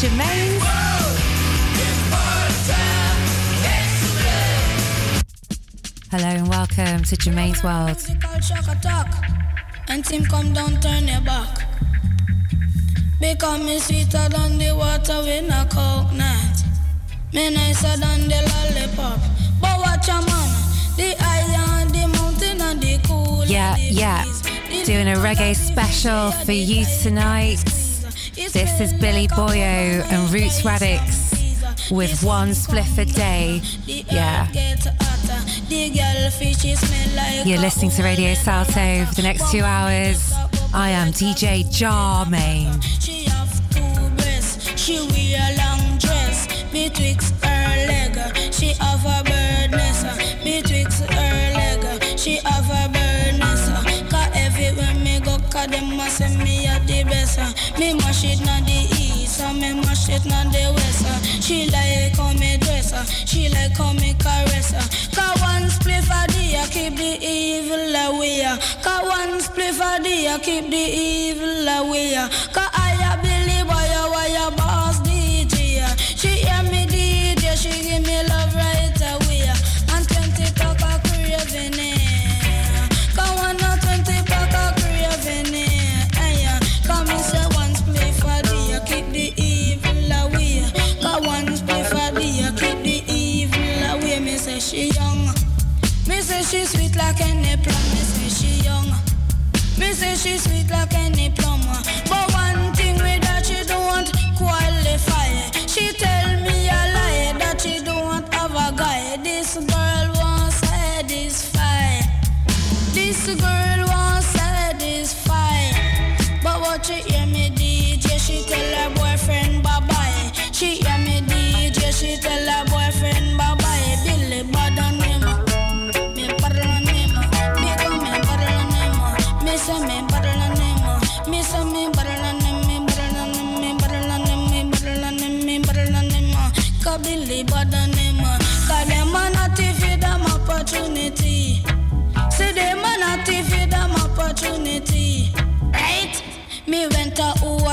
Germaine's. Hello and welcome to Germaine's World. And team come down, turn your back. Because me sweeter than the water with a coconut. Me nicer than the lollipop. But watch a man, the on the mountain and the cool. Yeah, yeah. Doing a reggae special for you tonight. This is Billy Boyo and Roots Radics with one spliff a day. Yeah. You're listening to Radio Salto for the next two hours. I am DJ Germaine. She have two breasts. She wear a long dress betwixt her leg. She have a bird nest betwixt her the best. Me mash it na the east, and me mash it na the west. Uh. She like how me dress, she like how me caress. Uh. Cause one spliff a day, I keep the evil away. Uh. Cause one spliff a day, I keep the evil away. Cause I Me say she sweet like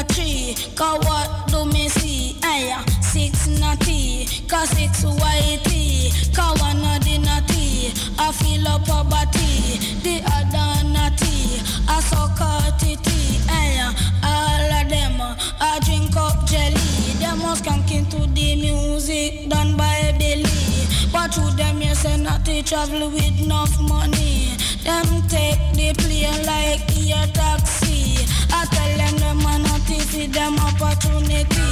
to O3, cause what do me see? Aya, six natty, cause six whitey, cause one of the natty, I feel up a body, the other natty, I suck out titty, aya, all of them, I drink up jelly, them was skanking to the music done by To them you say not to travel with enough money, them take the plane like air taxi, I tell them them a not feed them opportunity.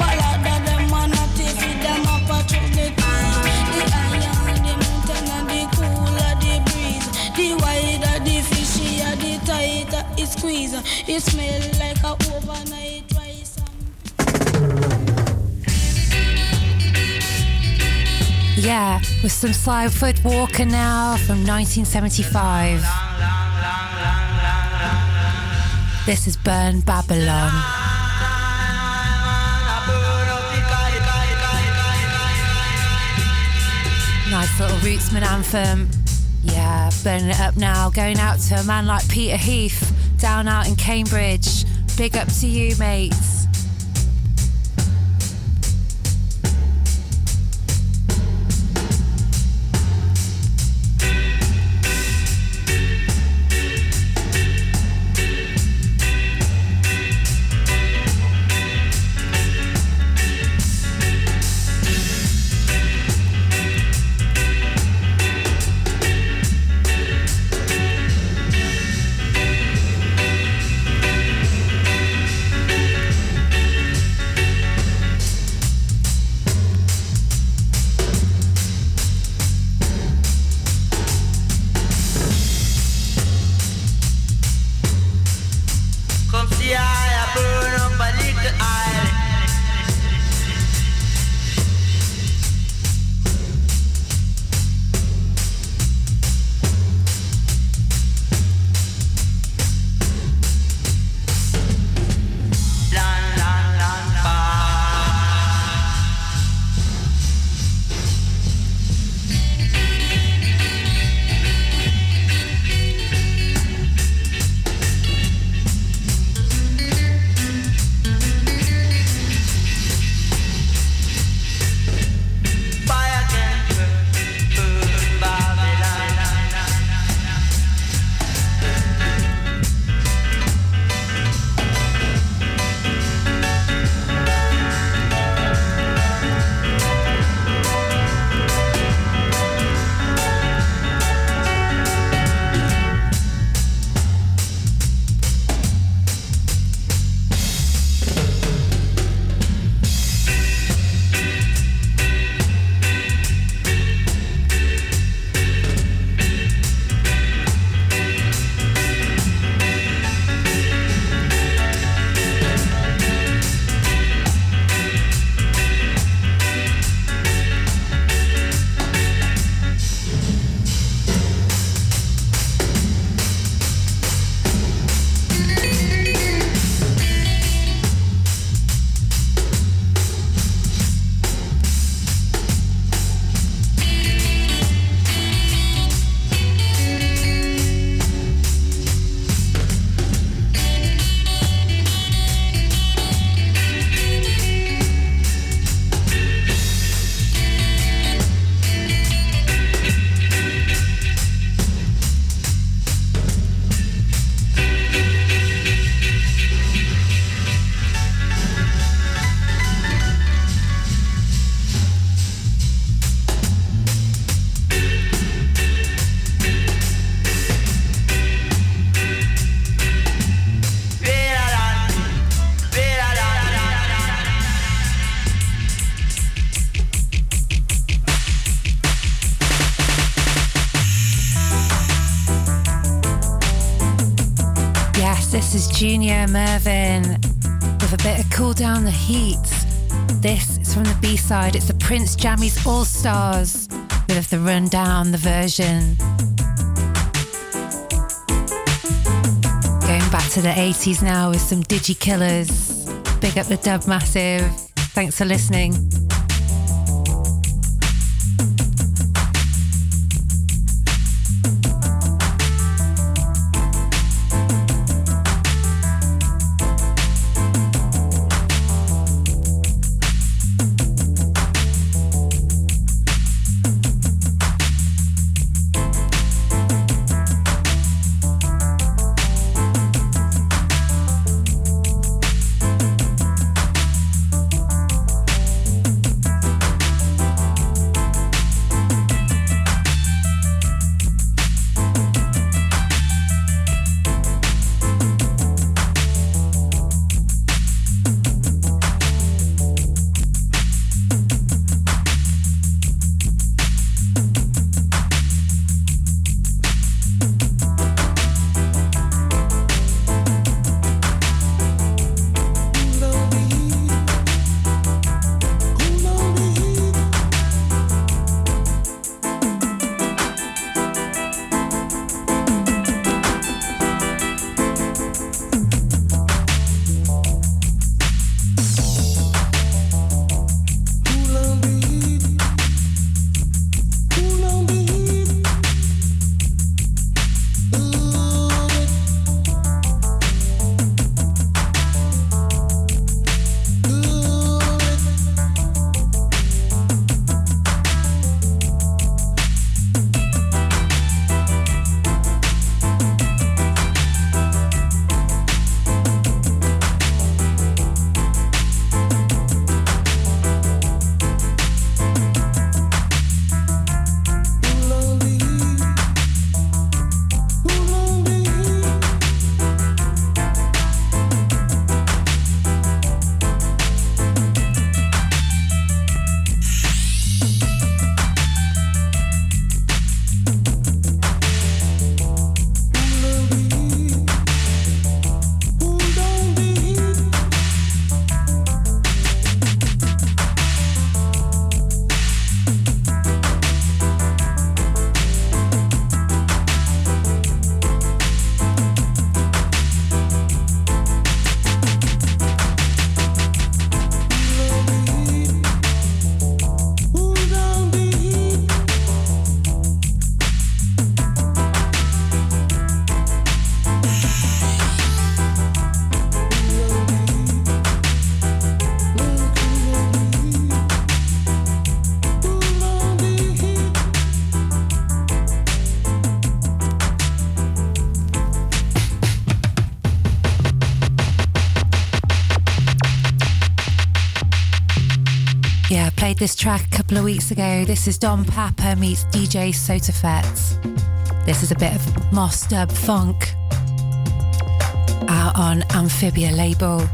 Follow them a not to feed them opportunity. The higher the mountain and the cooler the breeze. The wider the fishier, the tighter it squeeze. It smell like a overnight Yeah, with some Sylford Walker now from 1975. This is Burn Babylon. Nice little Rootsman anthem. Yeah, burning it up now. Going out to a man like Peter Heath down out in Cambridge. Big up to you, mates. Prince Jammy's All Stars, bit of the rundown, the version. Going back to the 80s now with some Digi Killers. Big up the dub massive. Thanks for listening. This track a couple of weeks ago. This is Don Papa meets DJ Sotafet. This is a bit of Moss Dub Funk out on Amphibia label.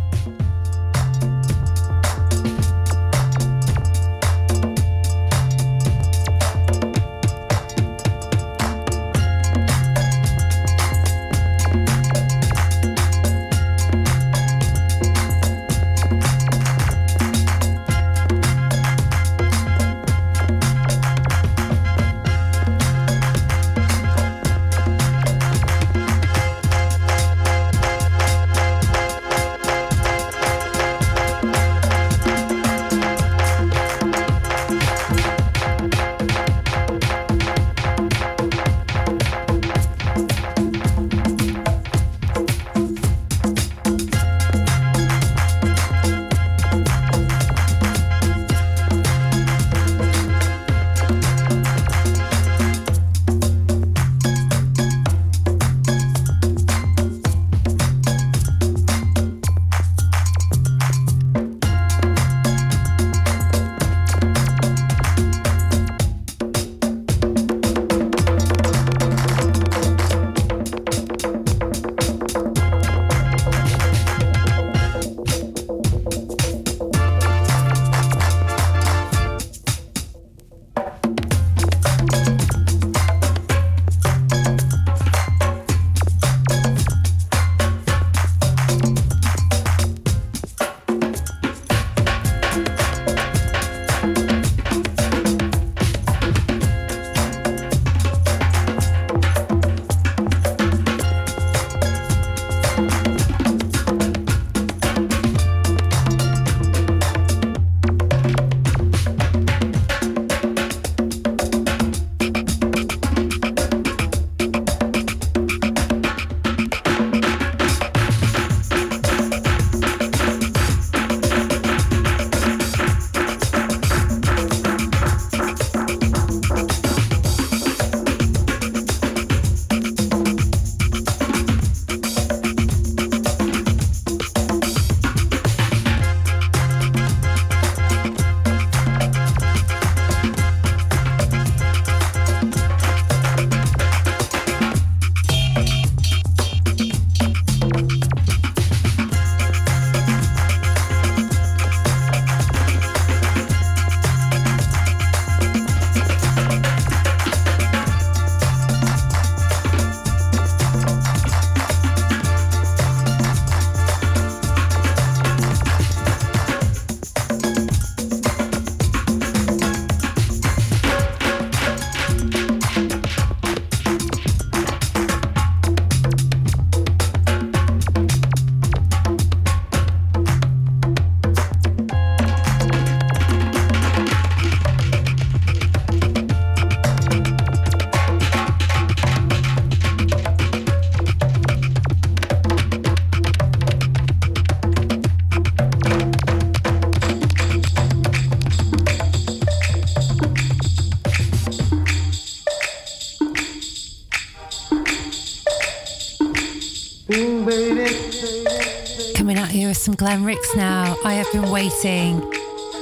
With some Glen Ricks now. I have been waiting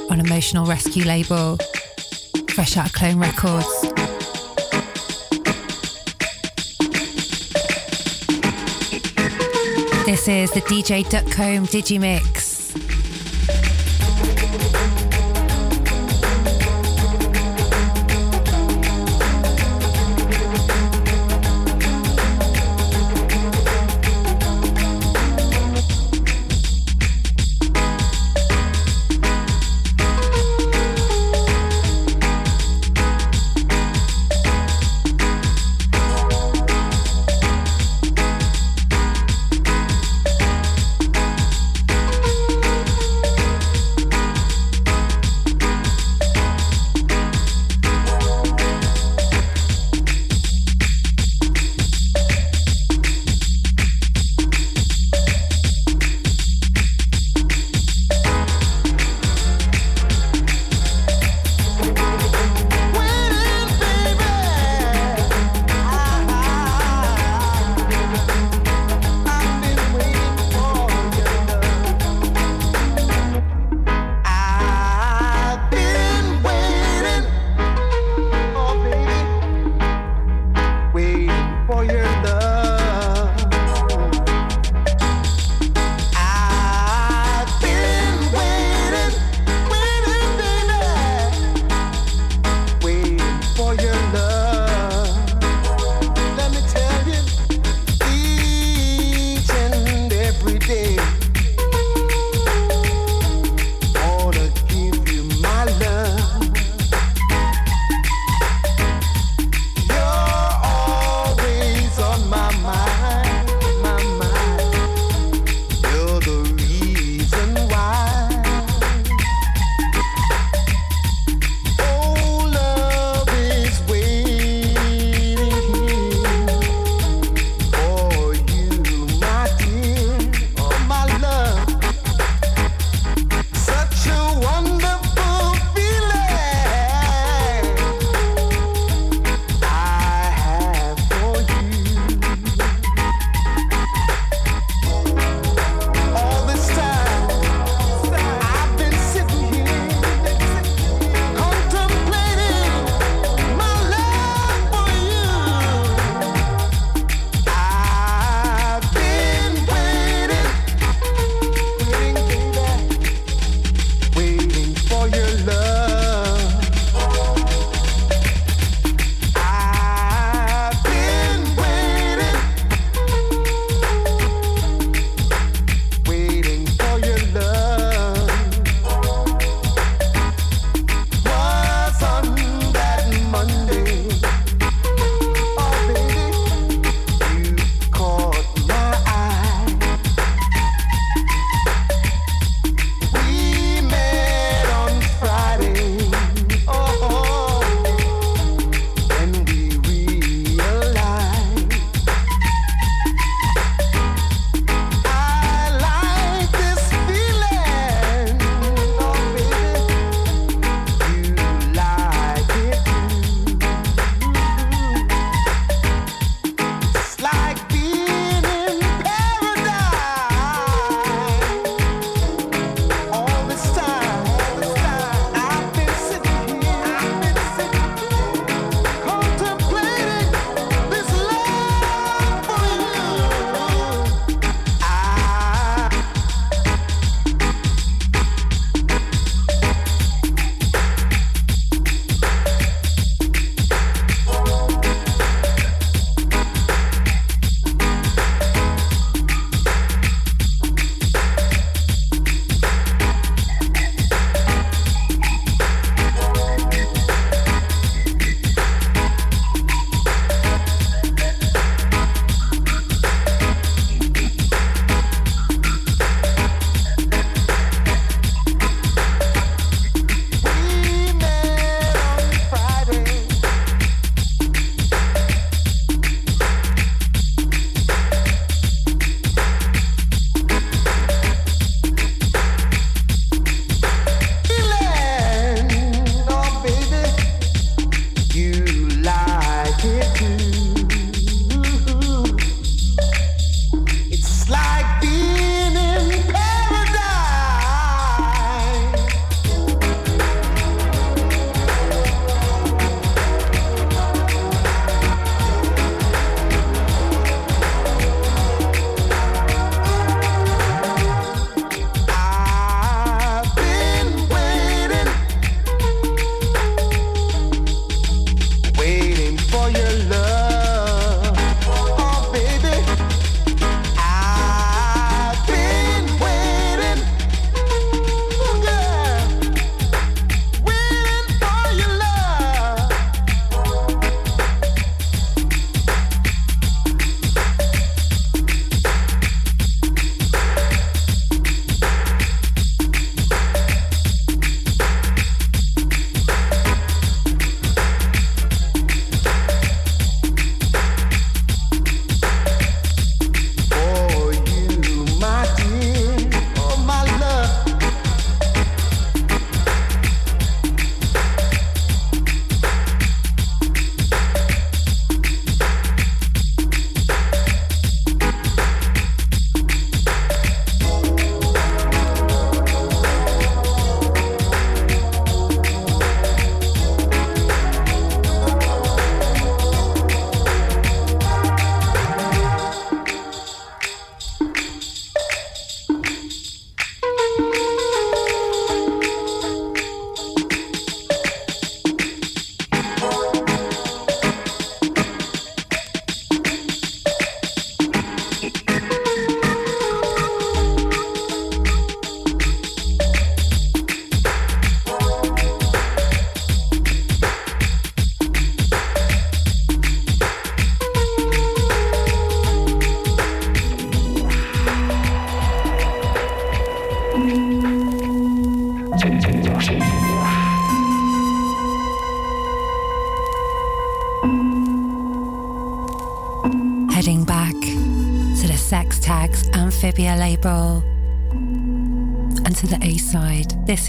on Emotional Rescue label, fresh out of Clone Records. This is the DJ Duckcomb Digimix.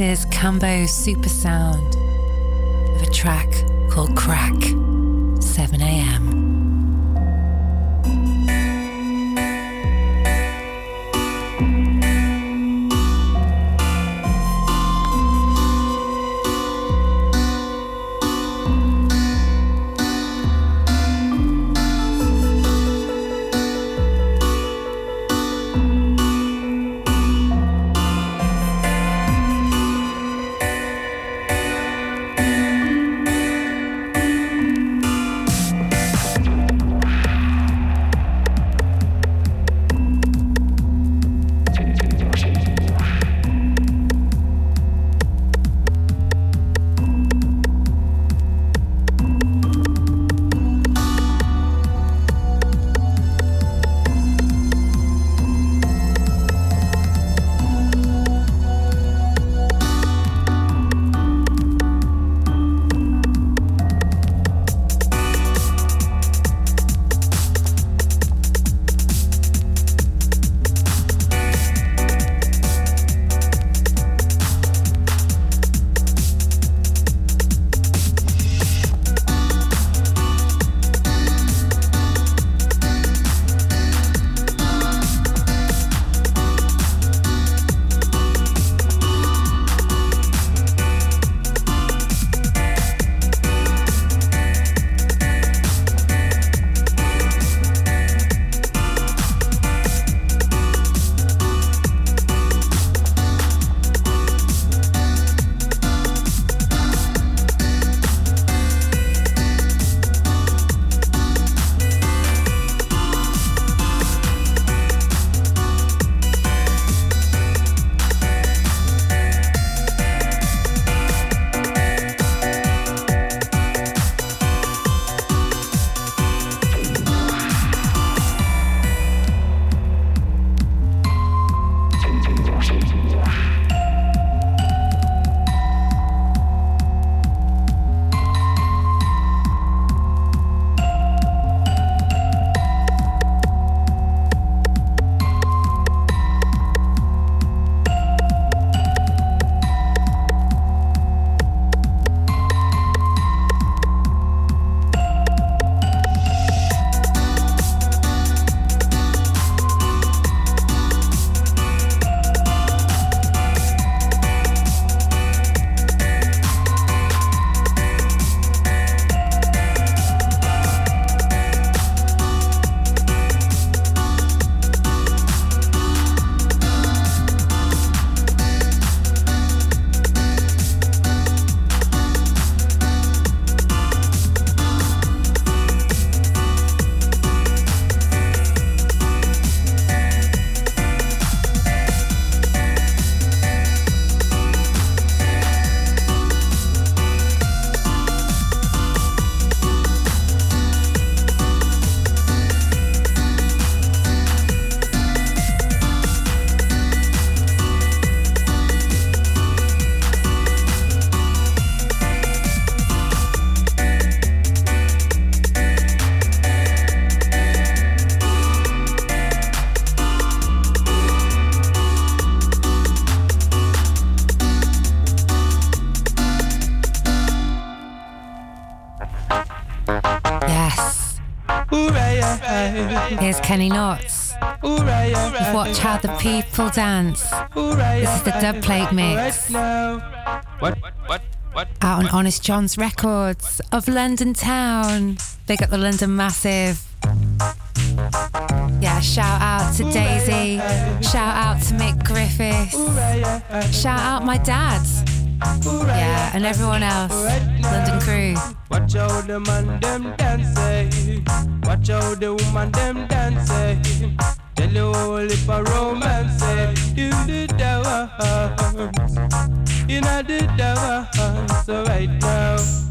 Is Cambo Super Sound Kenny Knots. Watch how the people dance. This is the dubplate mix. What? What? What? Out on Honest Jon's Records of London Town. Big up the London Massive. Yeah, shout out to Daisy. Shout out to Mick Griffiths. Shout out my dad. Yeah, and everyone else. London crew. Watch out the man them dance. Eh? Watch out the woman them dance. Eh? Tell you all if a romance eh? in the dance. In the dance So right now.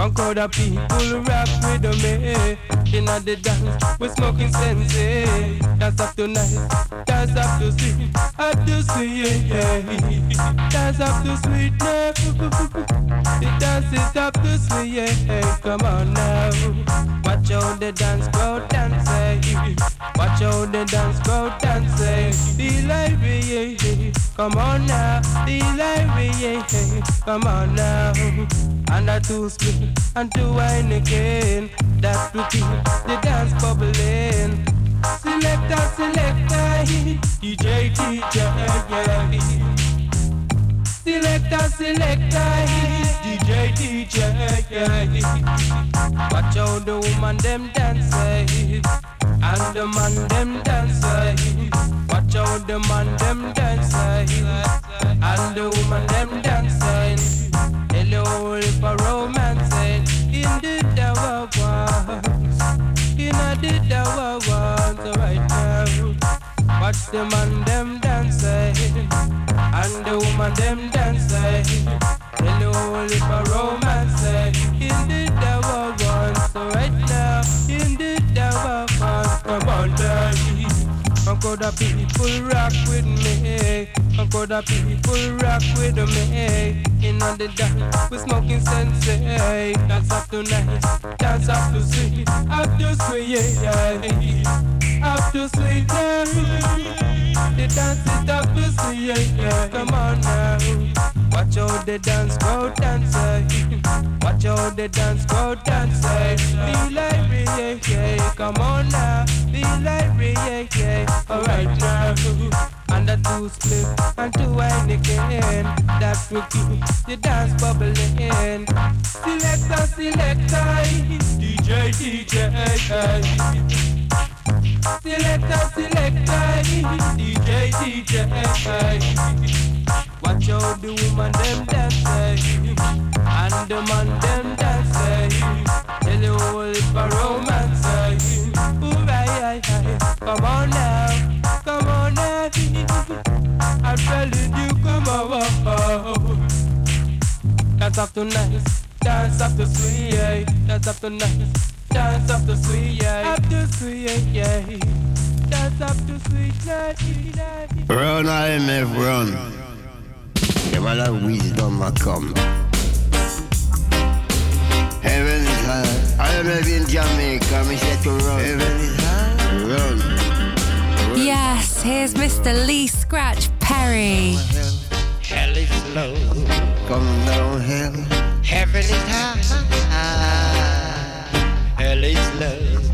Conquer the people rap with me. In the dance, we smoking sensi. Dance eh. up tonight, dance up to sweet, up to sweet, yeah. Dance up to sweet now. The dance is up to sweet, yeah. Come on now. Watch out the dance crowd dancing. Eh. Watch out the dance crowd dancing. Eh. The life, yeah, come on now. The life, yeah, come on now. And a two split and two wine again. That will keep the dance bubbling. Selector, selector, DJ, DJ, yeah. Selector, selector, DJ, DJ. Watch out the woman them dancing, and the man them dancing. Watch out the man them dancing, and the woman them dancing. Hello, for romancing in the tower ones, in the tower ones right now. Watch the man them dancing and the woman them dancing. Hello, if a romance in the one. So right now, in the devil one, come on, daddy. How could the people rock with me? How could the people rock with me? In the dance, we smoking sensi. Dance up tonight, dance up to sweet, up to yeah. Up to yeah. The dance is up to yeah. Come on now. Watch out the dance, go dancer. Eh. Watch out the dance, go dancer. Be eh. like me, yeah, yeah. Come on now. Be like me, yeah, yeah. Alright now. And the two split and two wine again. That will keep the dance bubbling. Selector, selector. DJ, DJ. Selector, selector, DJ, DJ. Watch out the woman them dancing, eh. and the man them dancing. Eh. Tell you all it's a romance. Eh. Ooh, aye, aye, Come on now, come on now. I'm telling you, come oh. on. Dance up to nice, dance up to sweet, dance up to nice. Dance up the sweet, yeah. Up the sweet, yeah. The sweet, yeah. Run, IMF, run. The man wisdom will come. Heaven is high. I am in Jamaica, me said to run. Heaven is high. Run. run. Yes, here's Mr. Lee Scratch Perry. Hell is low. Come down, hell. Heaven is high hell is love.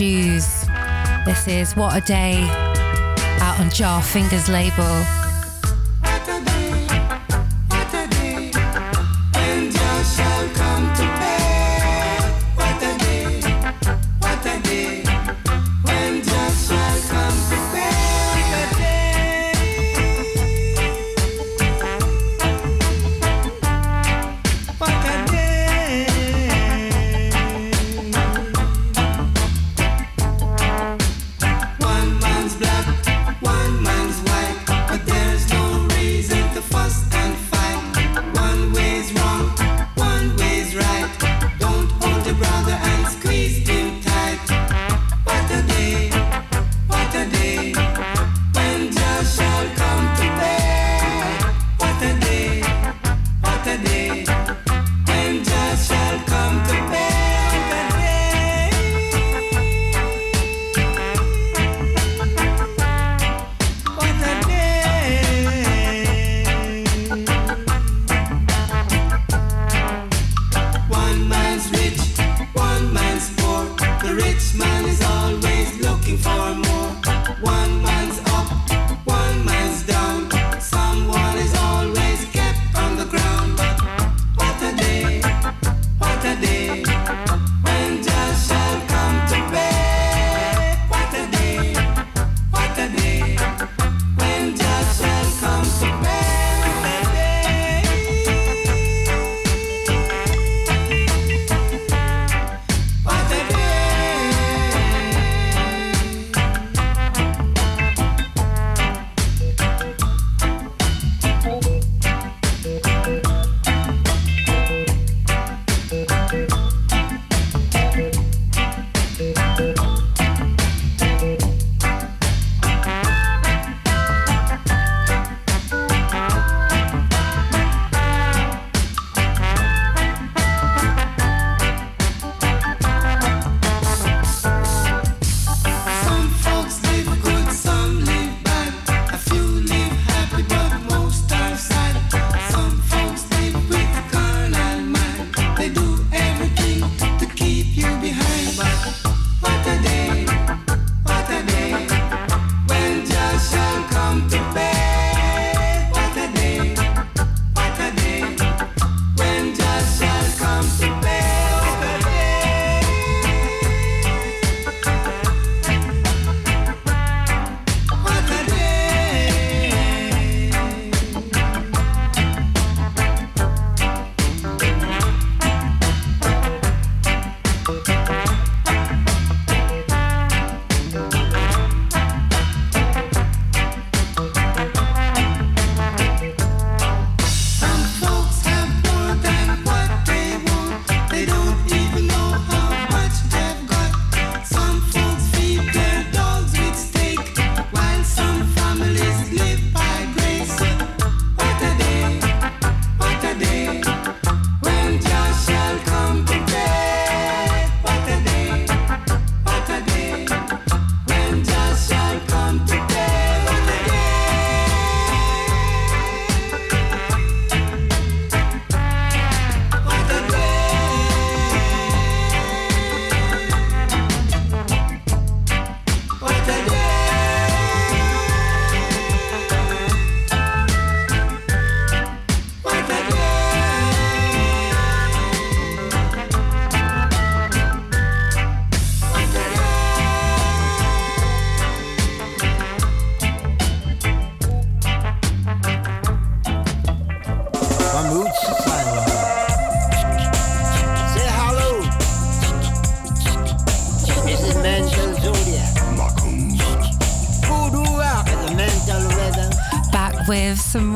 Shoes. This is What a Day out on Jah Fingers label.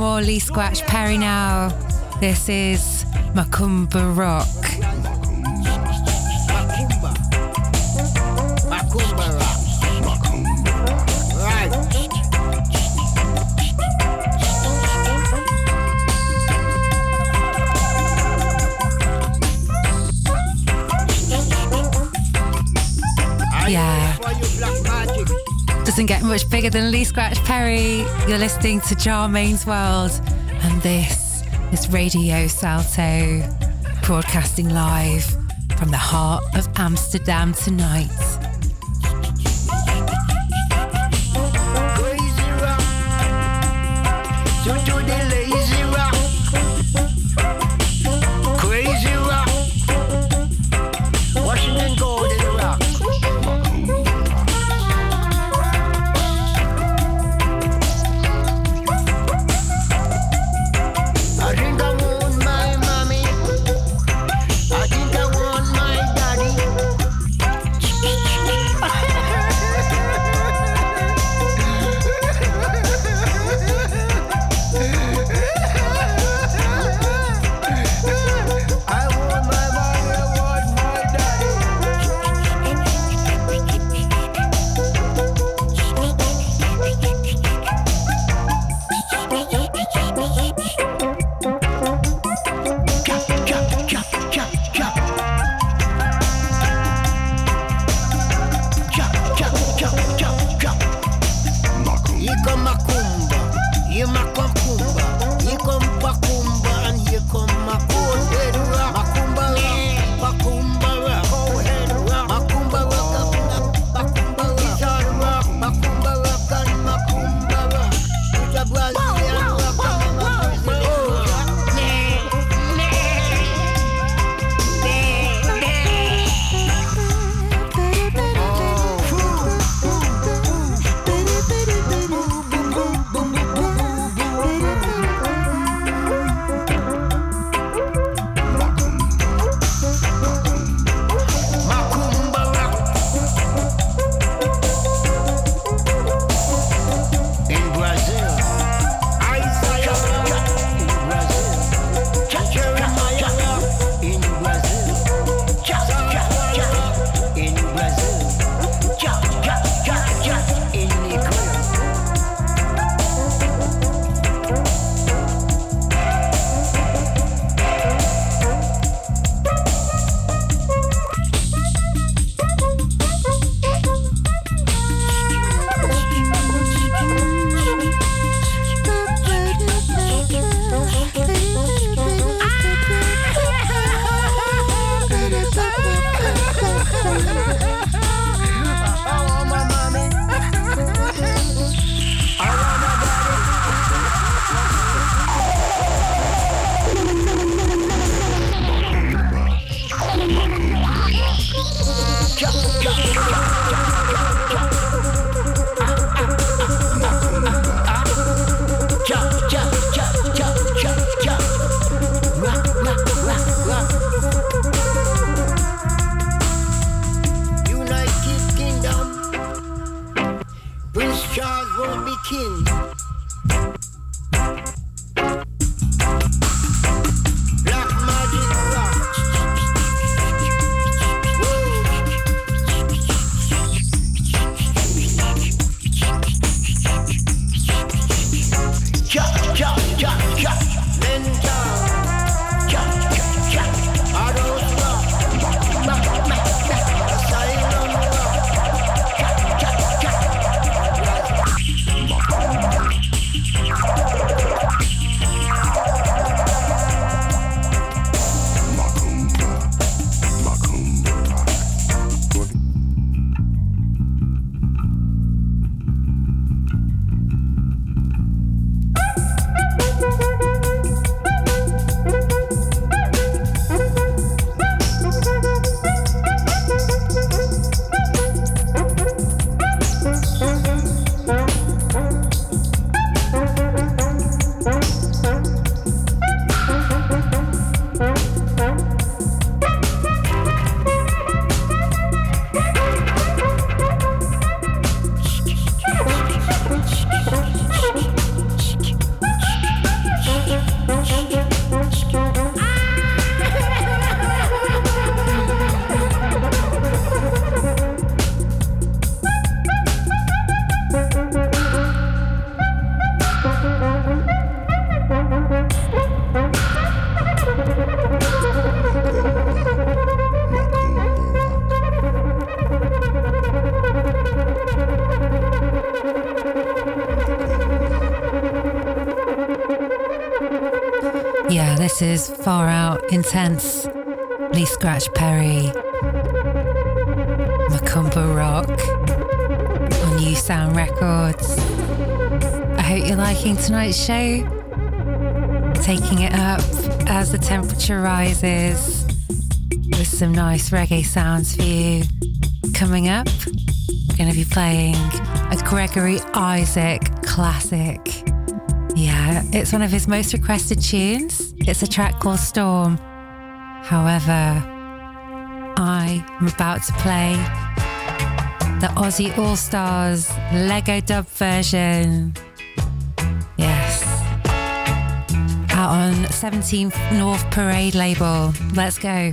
Lee Scratch Perry now. This is Macumba Rock. Bigger than Lee Scratch Perry. You're listening to Germaine's World, and this is Radio Salto, broadcasting live from the heart of Amsterdam tonight. Far out, intense. Lee Scratch Perry, Macumba Rock on New Sound Records. I hope you're liking tonight's show. Taking it up as the temperature rises with some nice reggae sounds for you. Coming up, we're going to be playing a Gregory Isaac classic. Yeah, it's one of his most requested tunes. It's a track called Storm. However, I am about to play the Ossie All Stars Lego dub version. Yes. Out on 17th North Parade label. Let's go.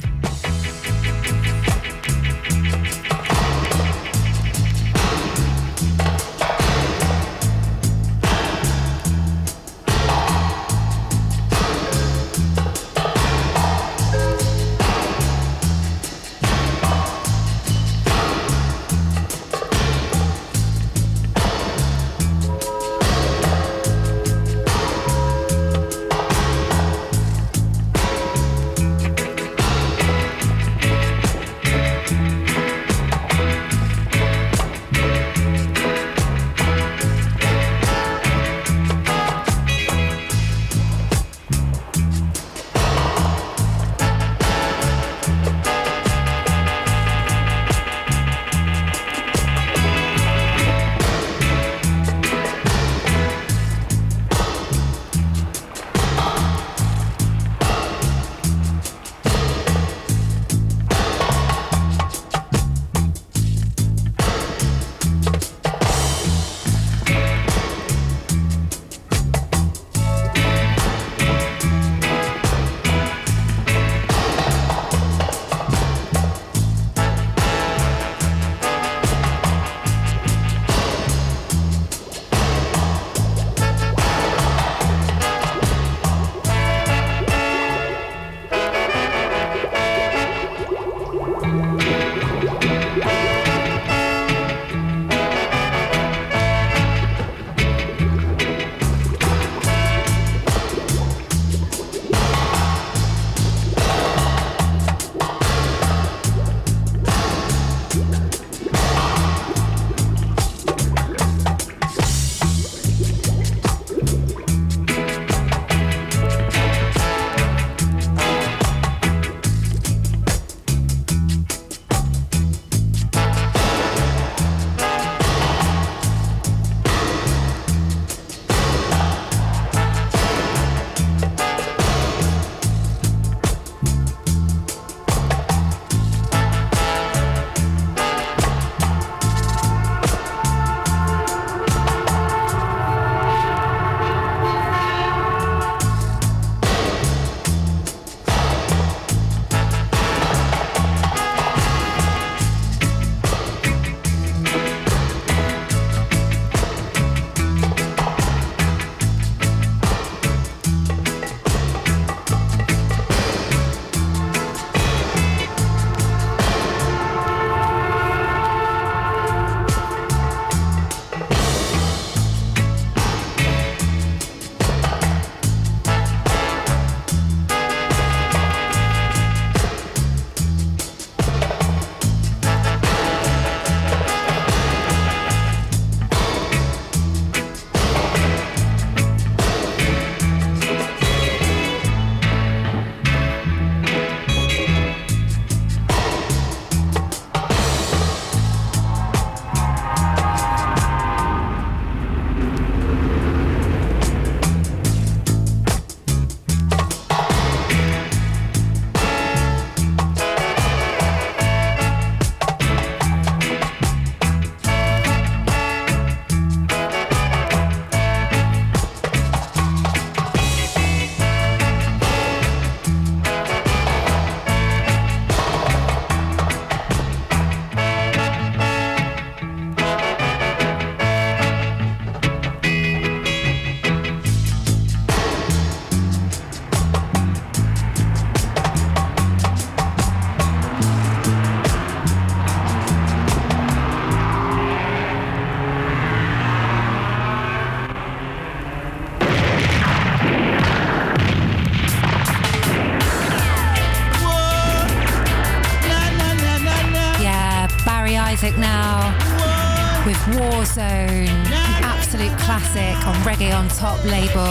Label.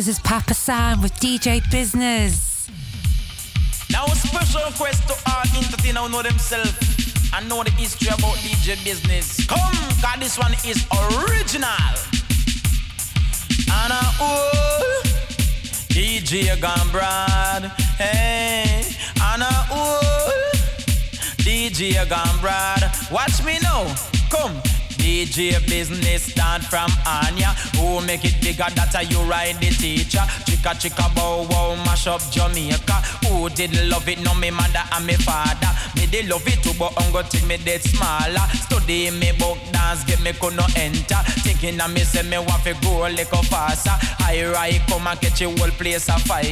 This is Papa San with DJ Business. Now, a special request to all entertainers who know themselves and know the history about DJ Business. Come, God, this one is original. And I oh, DJ gone broad. Hey, and I oh, DJ gone broad. Watch me now. Come. DJ business start from Anya. Who make it bigger that are you ride the teacher? Chicka chicka bow wow mash up Jamaica. Who didn't love it? No me mother and me father. Me they love it too, but I'm going till me dead smaller. Study me book dance, get me could no enter. Thinking I me say me want to go a little faster high right come and catch a whole place a fire.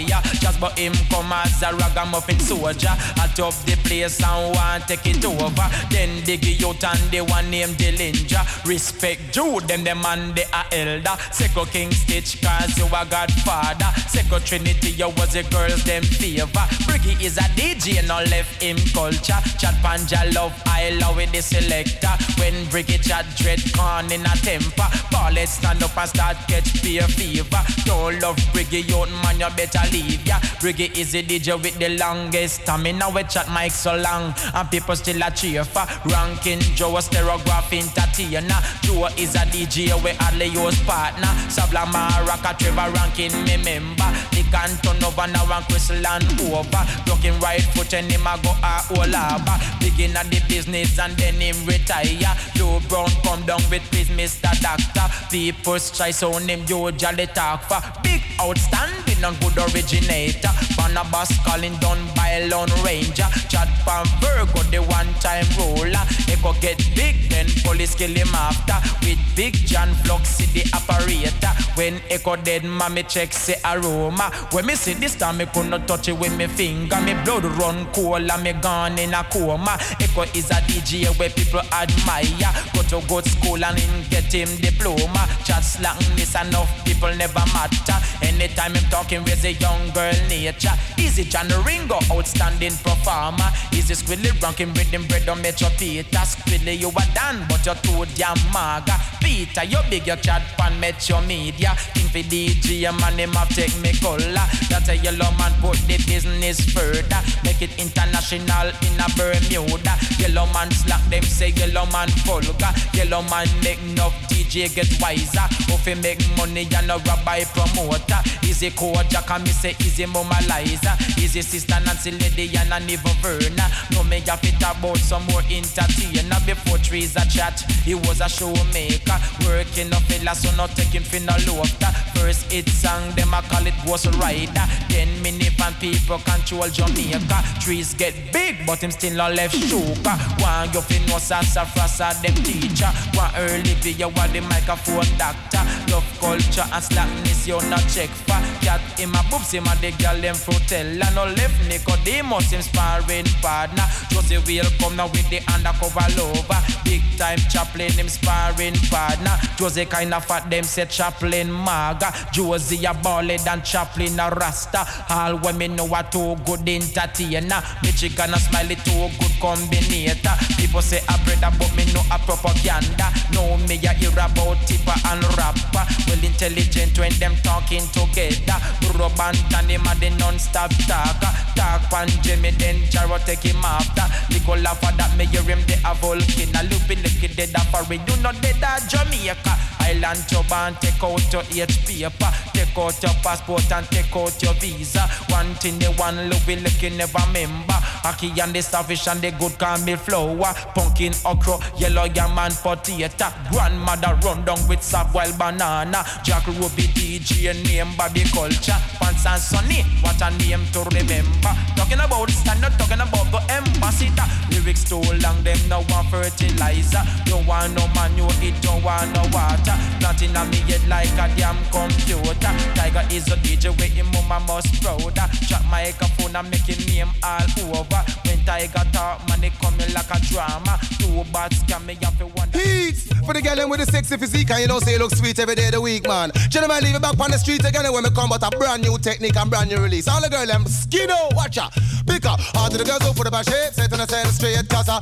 Just but him come as a ragamuffin soldier. Hot up the place and want take it over. Then they out and they one name Dillinger. Respect Jude, them the man they are elder. Seko King Stitch, cause you a godfather. Seko Trinity, you was the girls them favor. Briggy is a DJ, no left him culture. Chad panja love I love with the selector. When chat dread con in a temper. It stand up and start catch fear fever. Don't love Briggy, young man, you better leave ya. Briggy is a DJ with the longest stamina. We chat mic so long, and people still a cheer for. Ranking Joe, a stereograph entertainer. Joe is a DJ, we use partner. Sablama, rock a Trevor ranking me member. He can turn over now and Crystal and over. Looking right foot and him a go a all over. Begin at the business and then him retire. Joe Brown come down with please Mr. Doctor. People try so him Joe Jolly talk for. Big outstanding and good originator. Barnabas Collins done by Lone Ranger. Chad Pan Virgo, the one time ruler. Echo get big, then police kill him after. With Big John Flux, the operator. When Echo dead, mommy check say aroma. When me see this time, me could not touch it with me finger. Me blood run cold and me gone in a coma. Echo is a DJ where people admire. Go to good school and get him diploma. Chat slang this enough people never matter. Anytime I'm talking with a young girl nature. Easy John Ringo, outstanding performer. Easy Squilly ranking with him bread on Metro Peter. Squilly you are done, but you're too damn maga. Peter, you big your chat pan Metro Media. Think for DJ man him have take me color. That's a Yellowman put the business further. Make it international in a Bermuda. Yellowman slack them say Yellowman vulgar. Yellow man make enough DJ get wiser. If he make money and a rabbi promoter. Easy Kojak and me say easy mama Liza. Easy sister Nancy Lady and a even Verna. No me have it about some more entertainer. Before trees a chat, he was a showmaker. Working a fella so not taking for no laughter. First hit song, them a call it Ghost Rider. Ten minivan people control Jamaica. Trees get big, but him still a left shoker. One you fin no sasa frasa them teacher. One early video what the microphone doctor. Love culture and slackness you not check for. Cat in my boobs him a the girl them frutella. No left Nicodemus him sparring partner. Josey will come now with the undercover lover. Big time Chaplin him sparring partner. Josey kinda fat them say Chaplin maga. Josey a ballad and Chaplin a rasta. All women know what too good entertainer. Michigan a smiley too good combinator. People say a brother but me know a propaganda. Know me a hear about tipper and rapper. Well intelligent when them talking together. Rub and tan him a the non-stop talker. Talk pan Jimmy then Charo take him after. Nicola for that me hear him the a volcano. Loopy lick it dead for it. Do not dead a Jamaica. Island job and take out your H paper. Take out your passport and take out your visa. One thing the one loopy lick you never remember. Aki and the starfish and the good can be flour. Pumpkin okra, yellow yam and potato. Grandmother run down with sabwell banana. Jack Ruby DJ name body culture. Pants and Sunny, what a name to remember. Talking about stand up, talking about the ambassador. Lyrics too long, them no want fertilizer. Don't want no man, you eat, don't want no water. Nothing on me head like a damn computer. Tiger is a DJ with him, mama must prouder. Drop my microphone and make him name all over. When Tiger talk, man, they coming like a drama. Two bats can me have to wonder. Heat for the girl with the sexy physique and you know say you look sweet every day of the week, man. Gentlemen, leave it back on the street again when we come, but a brand new technique and brand new release. All the girl them skin out, watch her, pick up. All to the girls who put the back shape, set on the side straight, cause I,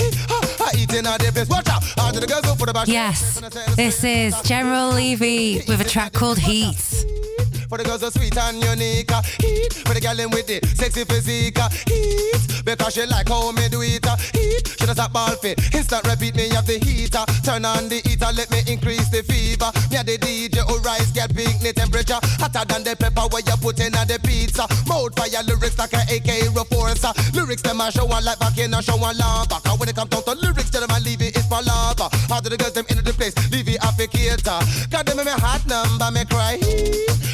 eating all Yes, this is General Levy with a track called Heat. For the girls so sweet and unique uh, Heat. For the girl them with the sexy physique uh, Heat. Because she like how me do it uh, Heat. She does a ball fit. Instant repeat me have the heater Turn on the heater Let me increase the fever. Me the DJ who rise Get The temperature Hotter than the pepper Where you put in on the pizza. Mouth fire lyrics like a AK reforcer Lyrics them I show one like back in a show one lava Cause when it comes down to lyrics Tell them I leave it, it is for lava How do the girls them into the place? Leave it applicator God them me hot number me cry.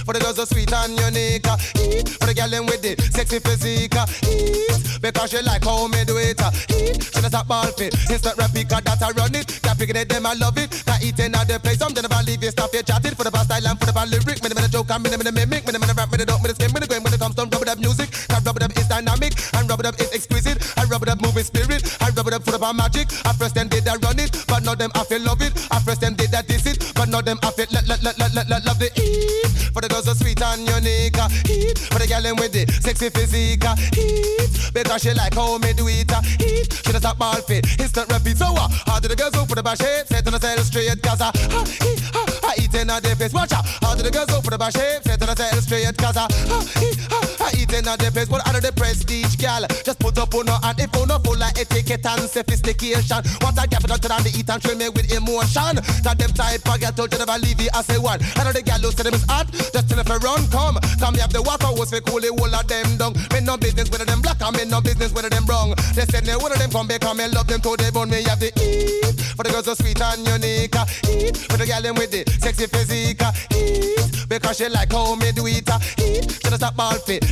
For the girls so sweet and unique. Ah. Heat for the girl them with the sexy physique. Ah. Heat because she like how me do it. Heat she does a ball fit. Instant replica that I run it. That picking it them I love it. That eating at the place. I'm gonna leave you stop you chatting for the past style and for the bad lyric. Me the joke and me the mimic. Me the rap. Me the dope. Me the skin. Me the game. When it comes to rub it up music. That rub it up is dynamic and rub it up is exquisite. I rub it up moving spirit. I rub it up for the magic. I first them did I run it, but now them I feel love it. I first them did that diss it, but now them I feel let let let let let, love eat. For the girls so sweet and unique, heat. For the girl with the sexy physique, heat. Because she like how me do it, heat. She does a ball fit, instant repeat. So uh, how do the girls go for the bash shape? Set on the cell straight, cause I, uh, he, uh, I eat in a deep face. Watch out. How do the girls go for the bash shape? Set on the cell straight, cause I, uh, he, uh, I eat in a deep face. What out of the prestige, gal? Just put up on her and if on her full like etiquette and sophistication. What I get for to the eat and train me with emotion. That them type of girl told you never leave it as a one. I know the girl who say them is hot, just tell if I run come. Come me have the water hose for cool the whole of them down. Me no business with them black and me no business with them wrong. They said they one of them come back and me love them till they bone me have the eat. For the girls so sweet and unique, uh, eat. For the girl them with the sexy physique, uh, eat. Because she like how me do it, uh, eat. She just a ball fit,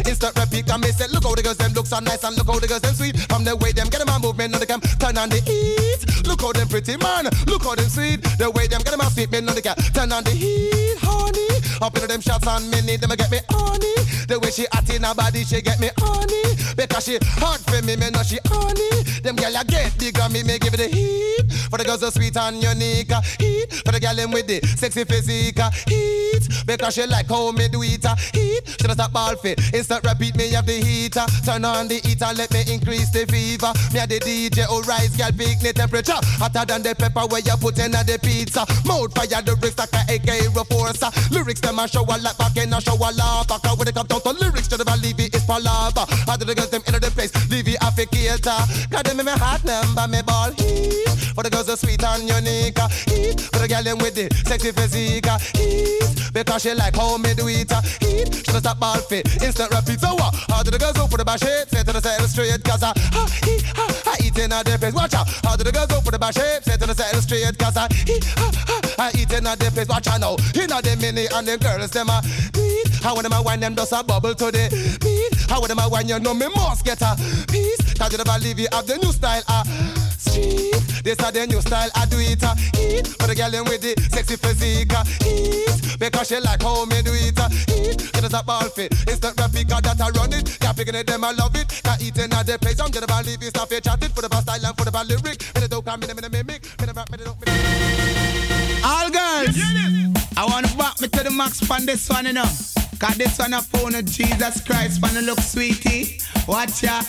repeat and me say look how the girls them look so nice and look how the girls them sweet. From the way them get a movement on the cam, turn on the heat. Look how them pretty man, look how them sweet. The way them get sweet men on the cam, turn on the heat, honey. Up into them shots and need them get me honey. The way she hot in her body, she get me honey. Because she hot for me, me know she honey. Them gyal a get bigger, me me give it the heat. For the girls so sweet and unique, heat. For the gyal them with the sexy physique, heat. Because she like how me do it, heat. She does that ball fit, instant repeat me have the heater. Turn on the heater, let me increase the fever. Me a the DJ, oh rise, gyal pick the temperature. Hotter than the pepper where you put in the pizza. Mouth fire, the bricks like a AK reforcer. Lyrics them a shower like back in a shower lava. Cause when it come down to lyrics, to the leave it is palava. How do the girls them in the place, leave it afficator. Got them in my heart number, me ball heat. For the girls so sweet and unique, uh, heat. For the girl them with the sexy physique, uh, heat. Because she like how me do it, heat. She does that ball fit, instant repeat. So what? How do the girls go for the bash shape? Say to the side straight, cause I, ha, he, ha, I eat in a place. Watch out. How do the girls go for the bash shape? Say to the side straight, cause I, he, ha, ha, I eat in a place. Watch out now. In a the mini and the girls them a beat. How when them a wine them just a bubble to the beat. How when them a wine you know me must get a piece. Cause you never leave you have the new style ah. a street. This a the new style I do it a eat. For the girl them with the sexy physique a eat. Because she like how me do it a eat. She does a ball fit. Instant replica that I run it. Can't picking it them I love it. Can't eat in a the place. I'm gonna believe it. Stop it chatting for the best style and for the bad lyric. Me the dope come in me the mimic. Me the rap me the dope. All girls, I want to back me to the max on this one, you know. Cause this one a phone of Jesus Christ, wanna look sweetie. Watch ya,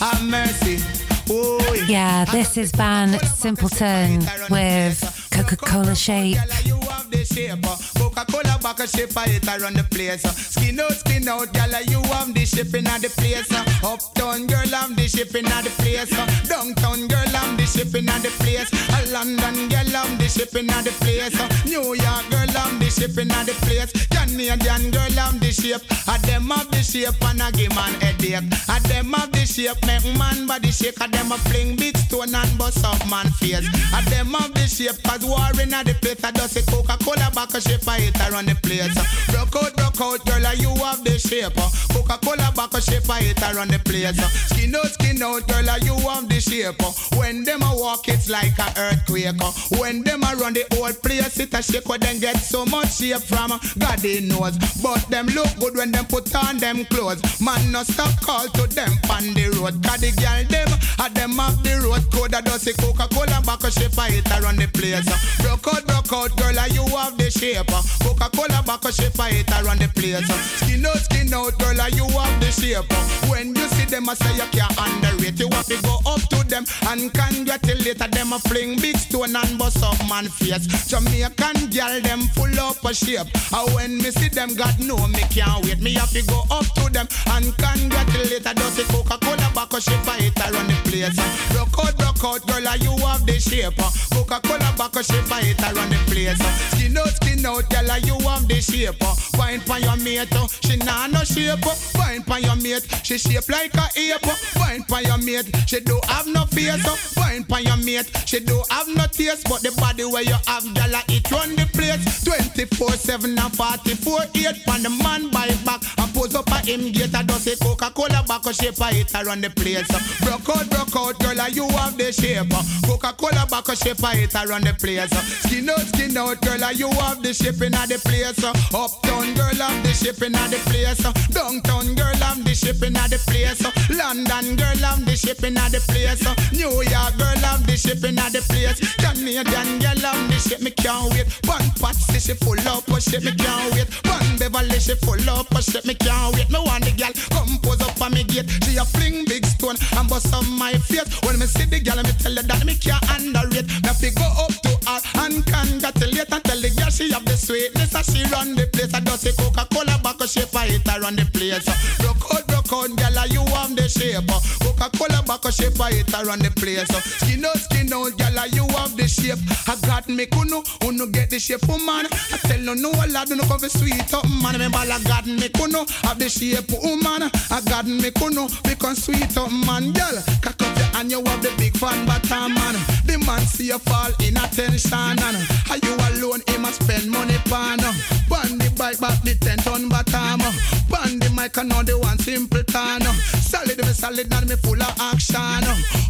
have mercy. Yeah, this is Van Simpleton with Coca Cola Shape. You have the shape, uh, Coca-Cola back a shape, I it around the place. Skin out, skin out, gyal, you have the shape in the place. Uptown girl, have the shape in the place. Downtown girl, have the shape in the place. A London girl, have the shape in the place. New York girl, have the shape in the place. Canadian girl, have the shape. A them have the shape and a give man headache. A them have the shape, make man body shake. A them a fling big stone and bust up man face. A them have the shape, cause war in a the place. I just say Coca-Cola back a shape, I hit around the place. Broke out, broke out, girl, you have the shape. Coca-Cola back a shape, I hit around the place. Skin out, skin out, girl, you have the shape. When them a walk, it's like a earthquake. When them a run the whole place, it a shake. When them get so much shape from God they knows. But them look good when them put on them clothes. Man, no stop call to them on the road. Cause the girl them, a them have the road code. I just say Coca-Cola back a shape, I hit around the place. Broke out, broke out, girl, and you have the shape. Coca-Cola back a shape, I hit around the place. Skin out, skin out, girl, and you have the shape. When you see them, I say you can't underrate. You have to go up to them and congratulate them. A fling big stone and bust up man face. Jamaican girl, them full up a shape. And when me see them, God know me can't wait. Me have to go up to them and congratulate. I just say Coca-Cola back a shape, I hit around the place. Rock out, rock out, girl, and you have the shape. Coca-Cola back a shape, I hit around the place. Skin out, skin out, girl, uh, you have the shape. Wine pon your mate, she nah no shape. Wine pon your mate, she shape like a ape. Wine pon your mate, she do have no face. Wine pon your mate, she do have no taste. But the body where you have, girl, uh, it run the place. 24-7 and 44-8 Pon the man by back and pose up at him gate. I does a Coca-Cola back a shape, I hit around the place. Broke out, broke out, girl, uh, you have the shape. Coca-Cola back a shape, I hit around the place. Skin out, skin out, girl, uh, you have the shape in the place. Uptown girl, have the shape in the place. Downtown girl, have the shape in the place. London girl, have the shape in the place. New York girl, have the shape in the place. Canadian girl, have the shape, me can't wait. One Patsy, she full up, but shit, me can't wait. One Beverly, she full up, but shit, me can't wait. Me want the girl come pose up on me gate. She a fling big stone and bust on my face. When me see the girl, me tell her that me can't underrate. Me to go up to her and congratulate and tell the girl she have the sweetness and she run the place. I just say Coca-Cola a shape, I hit her run the place. Broke out, broke out, girl, you have the shape. Coca-Cola a shape, I hit her run the place. Skin out, skin out, girl, you have the shape. I got me kuno, uno get the shape, woman. I tell no no a lad, no come sweet up, man. Me ball, I got me kuno, have the shape, woman. I got me kuno, because sweet up, man, girl. Up your hand, you have the big fan bottom, man. The man see you fall in attention, and are you alone? He must spend money, pan. Ban the bike back the ten ton bottom. Ban the mic and now the one simple turn. Solid me solid and me full of action.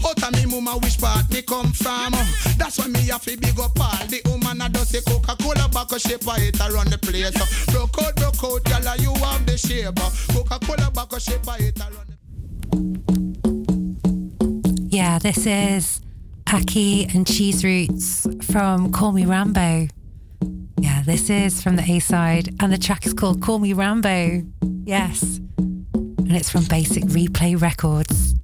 Out of me mama which part me come from. That's why me have to big up all the woman I does say Coca-Cola back a shape I hit around the place. Broke out, broke out, girl, you have the shape. Coca-Cola back a shape I hit around the Yeah, this is Aki and Cheese Roots from Call Me Rambo. Yeah, this is from the A side, and the track is called Call Me Rambo. Yes. And it's from Basic Replay Records.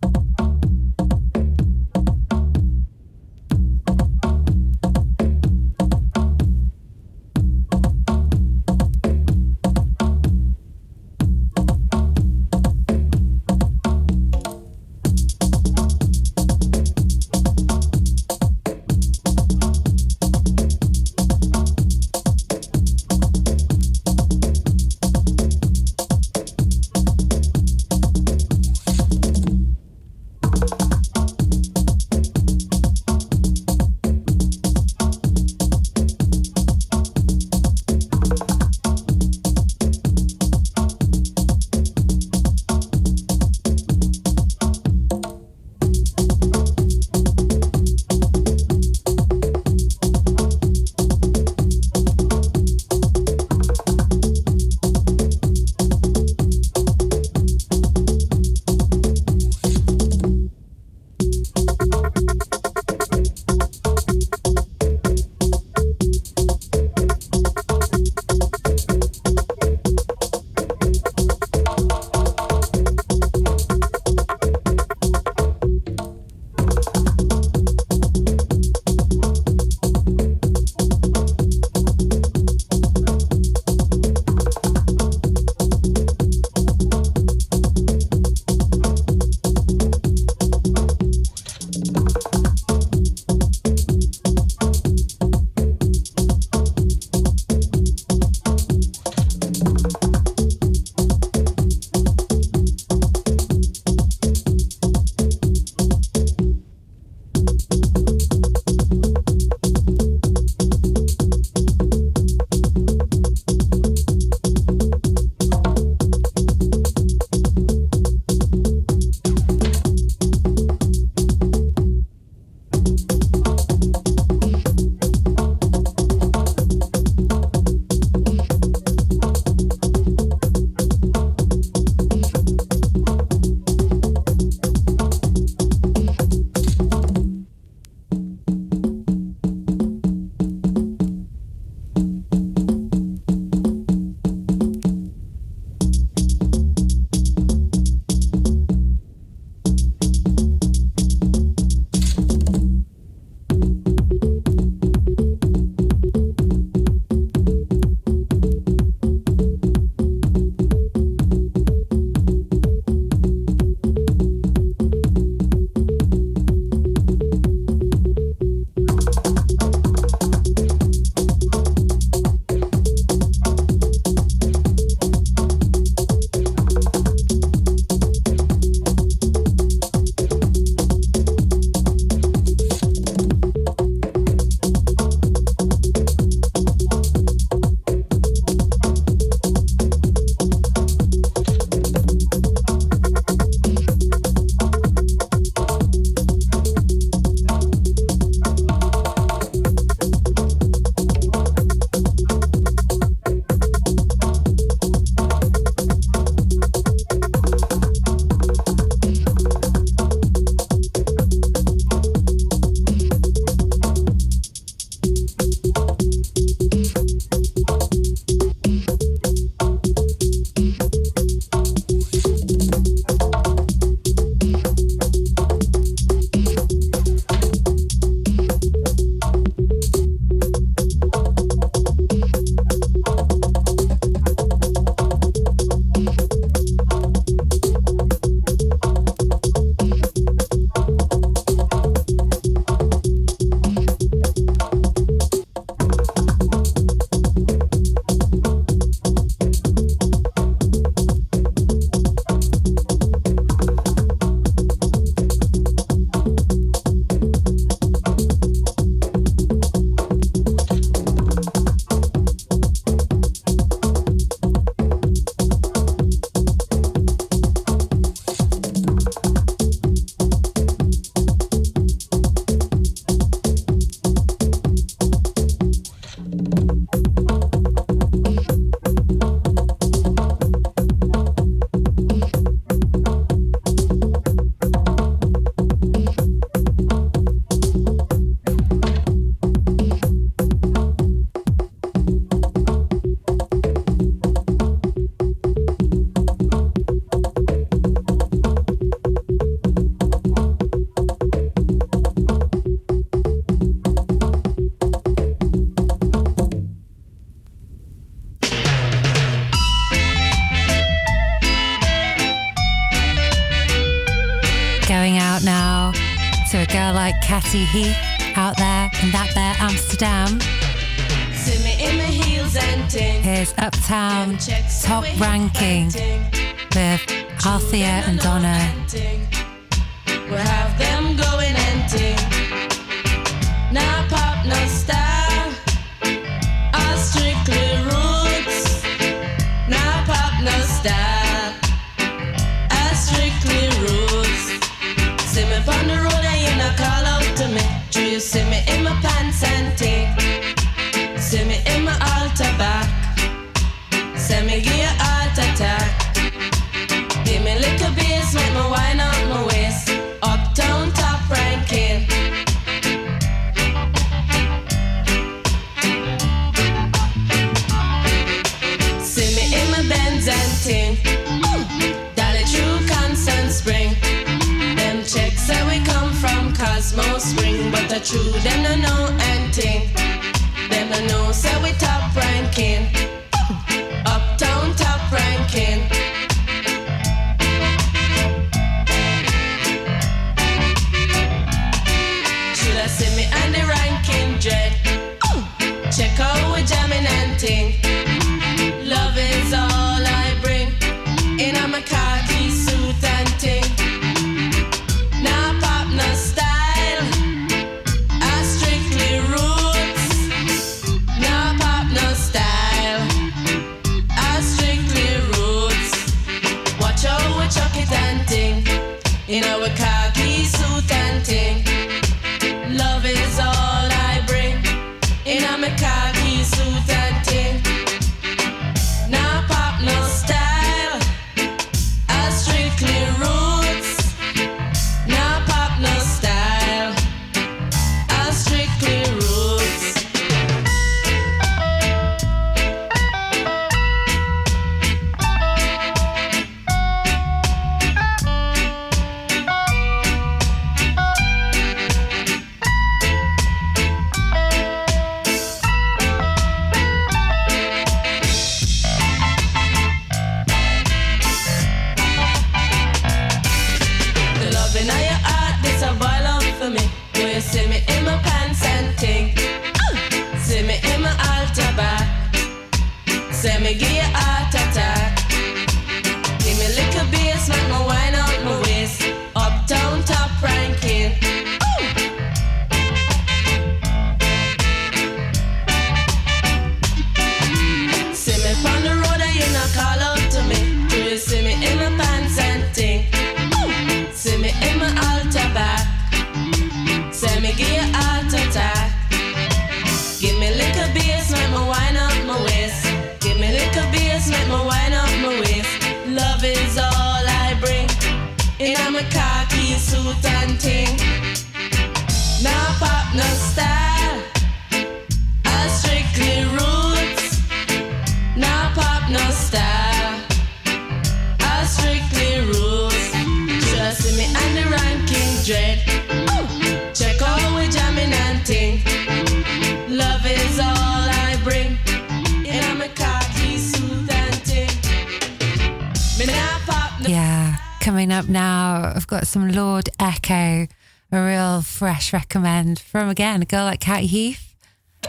from again a girl like Cat Heath.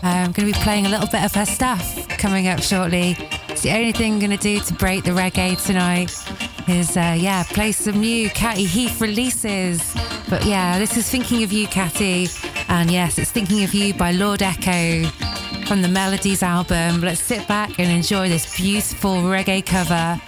Um, I'm going to be playing a little bit of her stuff coming up shortly. It's the only thing I'm going to do to break the reggae tonight is, uh, yeah, play some new Catty Heath releases. But yeah, this is Thinking of You, Catty. And yes, it's Thinking of You by Lord Echo from the Melodies album. Let's sit back and enjoy this beautiful reggae cover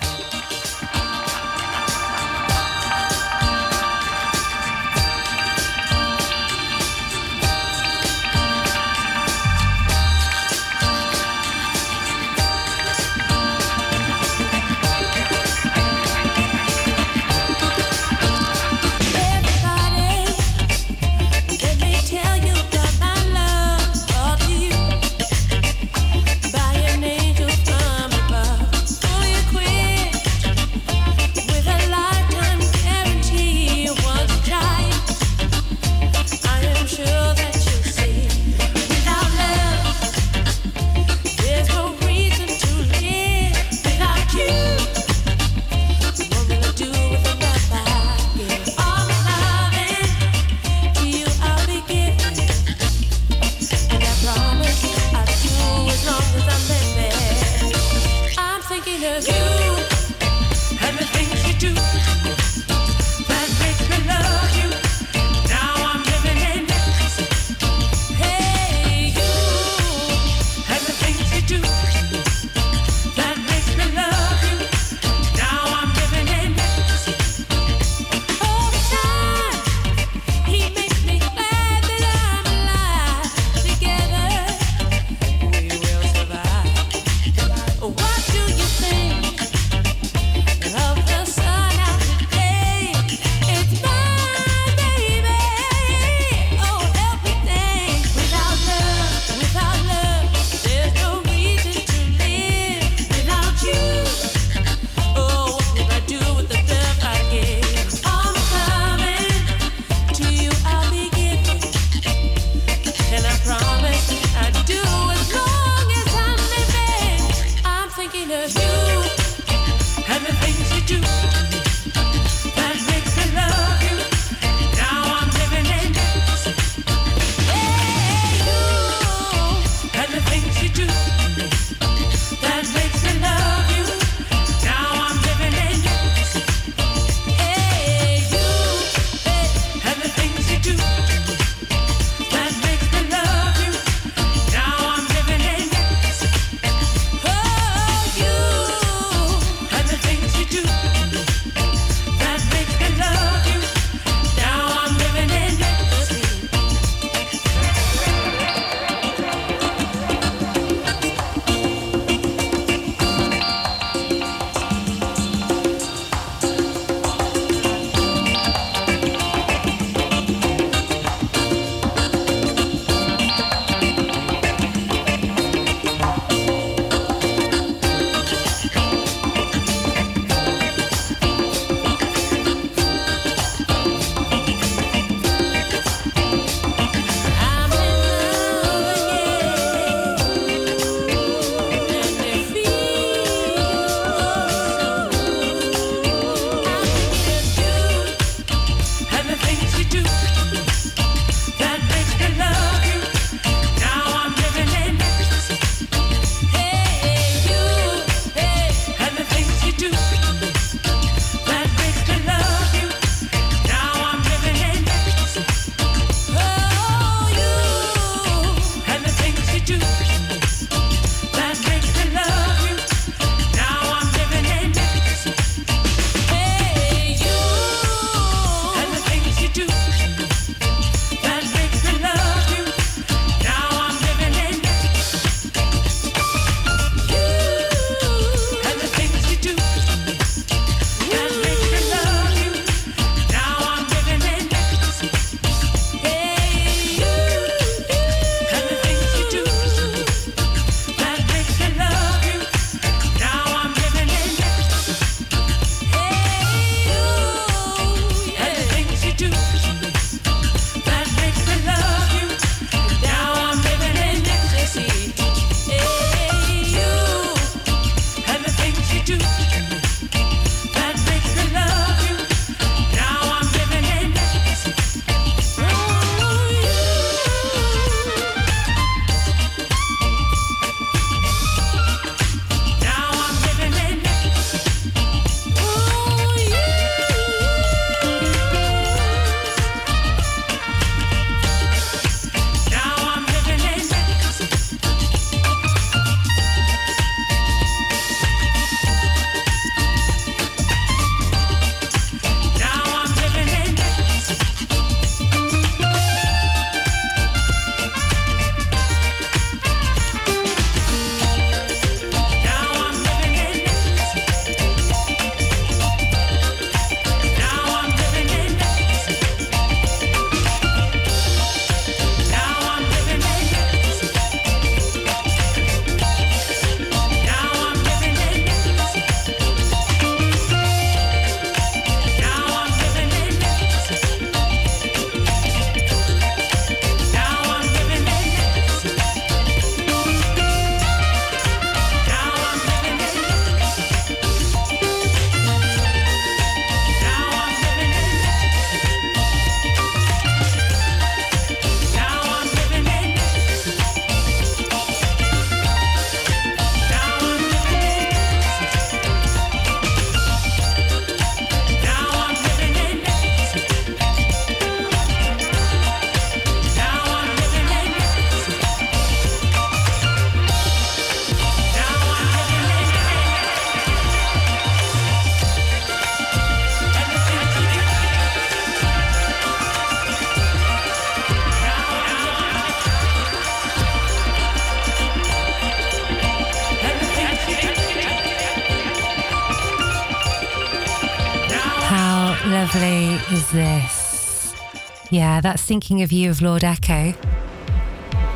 that's Thinking of You of Lord Echo.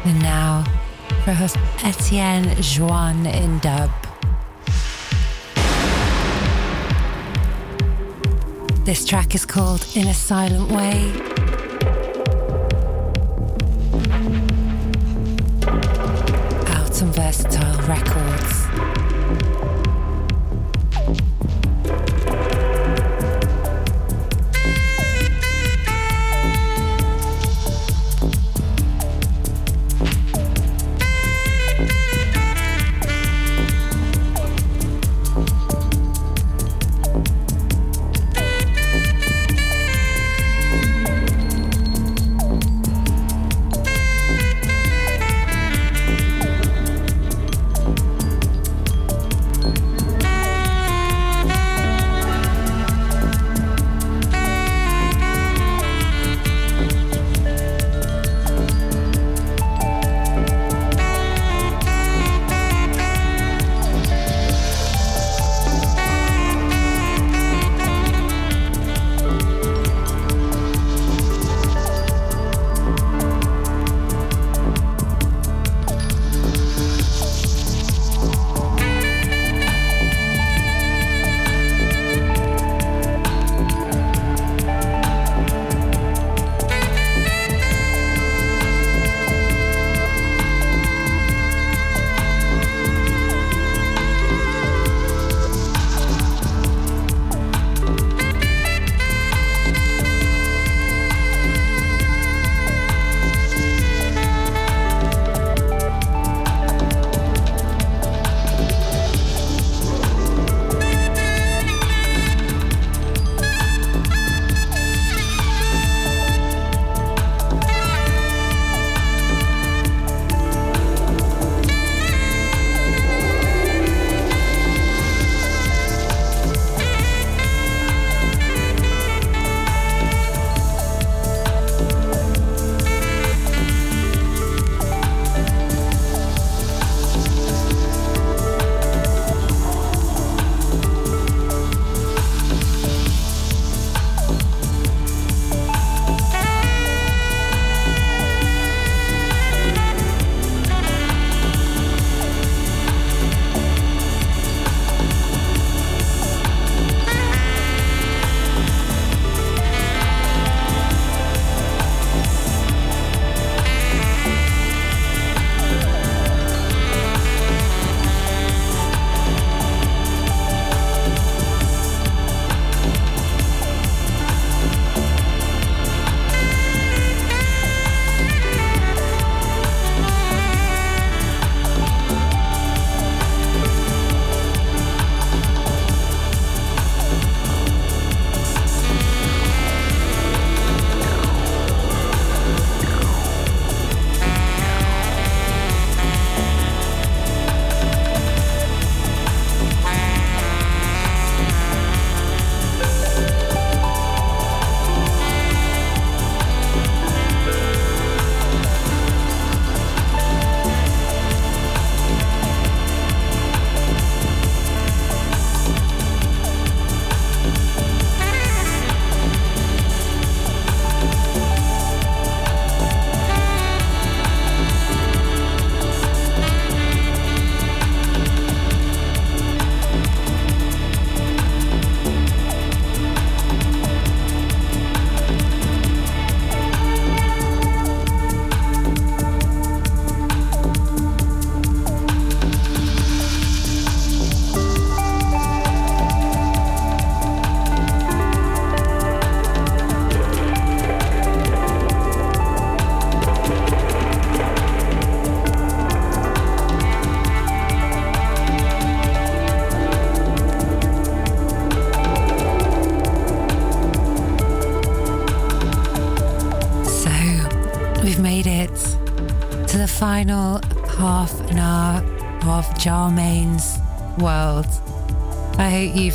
And now for Etienne Juan in dub. This track is called In a Silent Way. Out on Versatile Records.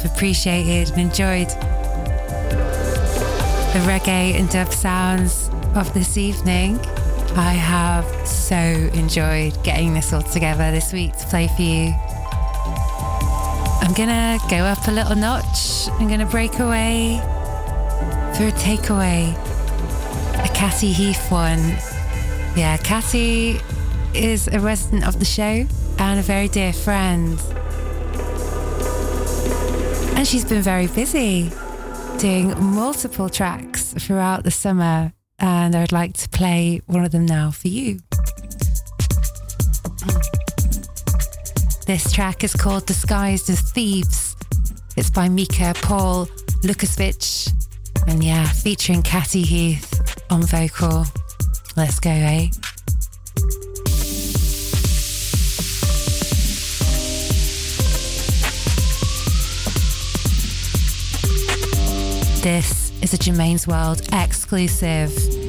You've appreciated and enjoyed the reggae and dub sounds of this evening. I have so enjoyed getting this all together this week to play for you. I'm gonna go up a little notch. I'm gonna break away for a takeaway. A Catty Heath one. Yeah, Catty is a resident of the show and a very dear friend. And she's been very busy doing multiple tracks throughout the summer. And I'd like to play one of them now for you. This track is called Disguised as Thieves. It's by Mika Paul Lukasvich. And yeah, featuring Catty Heath on vocal. Let's go, eh? This is a Germaine's World exclusive.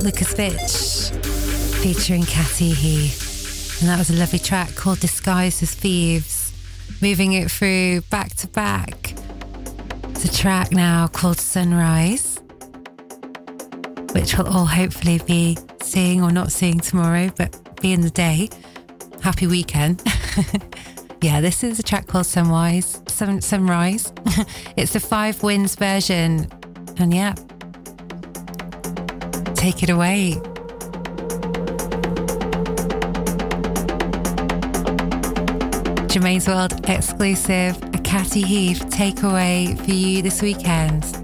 Paul Lukasvich featuring Catty Heath. And that was a lovely track called Disguised as Thieves. Moving it through back to back. It's a track now called Sunrise, which we'll all hopefully be seeing or not seeing tomorrow, but be in the day. Happy weekend. yeah, this is a track called Sunrise. Sun, Sunrise. it's the Five Winds version. And yeah, take it away. Germaine's World exclusive, a Catty Heath takeaway for you this weekend.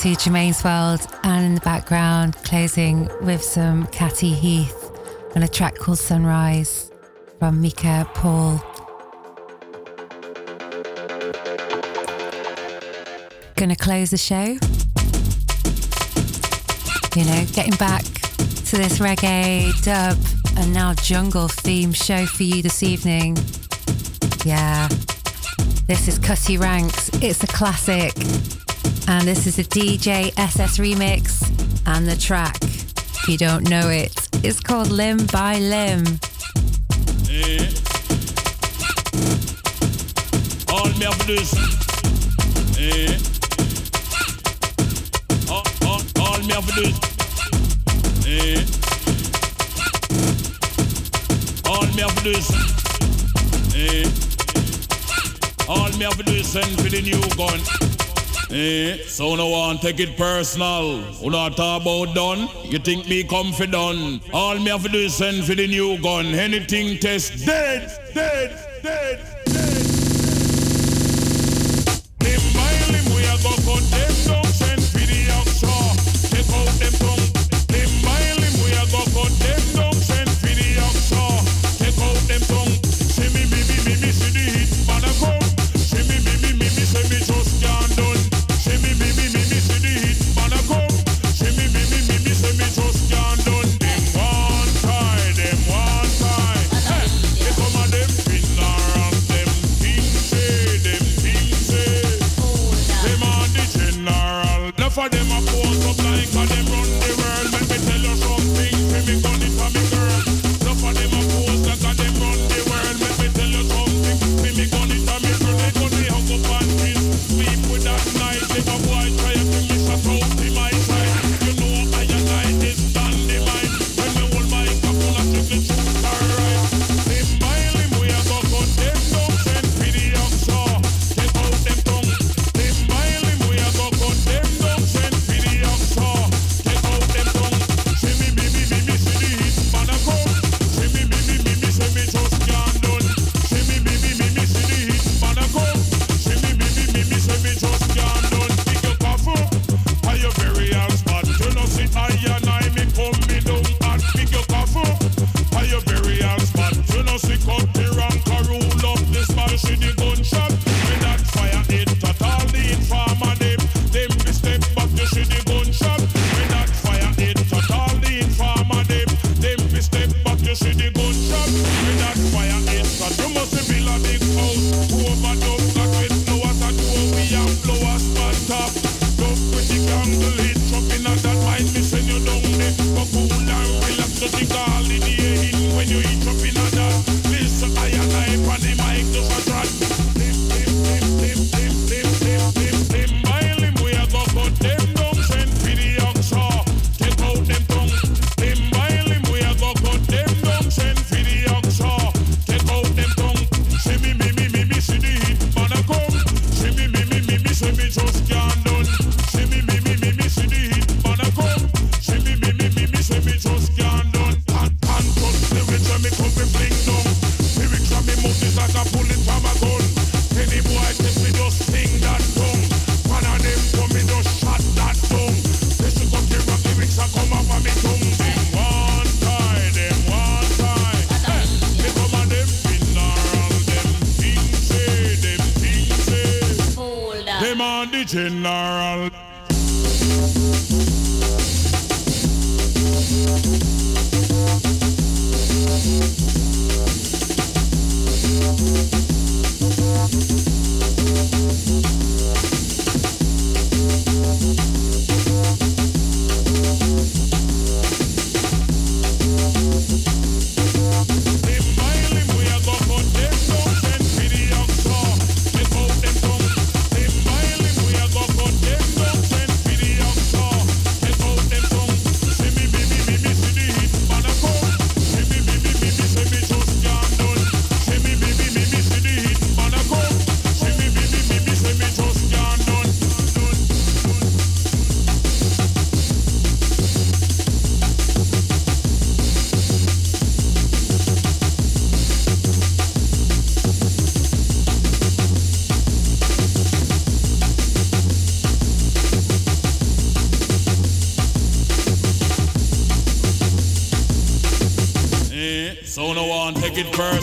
to Germaine's World, and in the background, closing with some Catty Heath and a track called Sunrise from Mika Paul. Gonna close the show. You know, getting back to this reggae, dub, and now jungle theme show for you this evening. Yeah. This is Cutty Ranks. It's a classic. And this is a DJ SS remix. And the track, if you don't know it, is called Limb by Limb. Hey. All merveilleux. Eh? Hey. All, all, all merveilleux. Eh? Hey. All me merveilleux. Hey. All merveilleux Send for the new gun. Eh, so no one take it personal. Who not talk about done? You think me confident? done? All me have to do is send for the new gun. Anything test dead.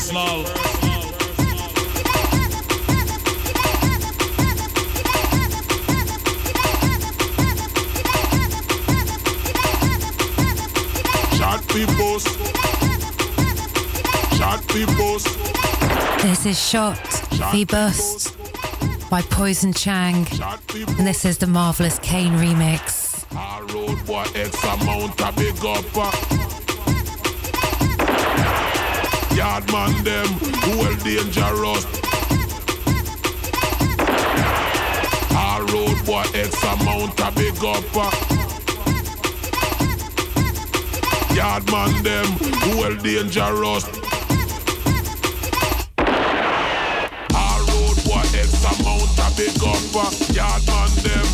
It personal. Shot people. Shot people. This is Shot v Bust by Poison Chang. And this is the Marvellous Cain remix. Yard man them well dangerous. A road boy X amount a big up. uh. Yard man them well dangerous. A road boy X amount a big up. Yard man them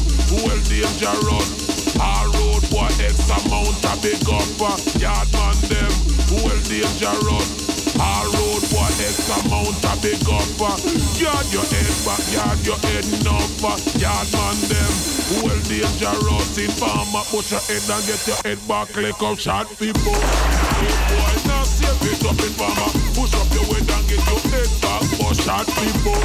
well dangerous. A road boy X amount a big up. uh. Yard man them well dangerous. A road boy X amount a big uh. Yard your head back, yard your head uh. Yard man them well dangerous. In farmer put your head and get your head back. Click up shot people. Boy, now save it up in farmer. Push up your head and get your head back. But shot people.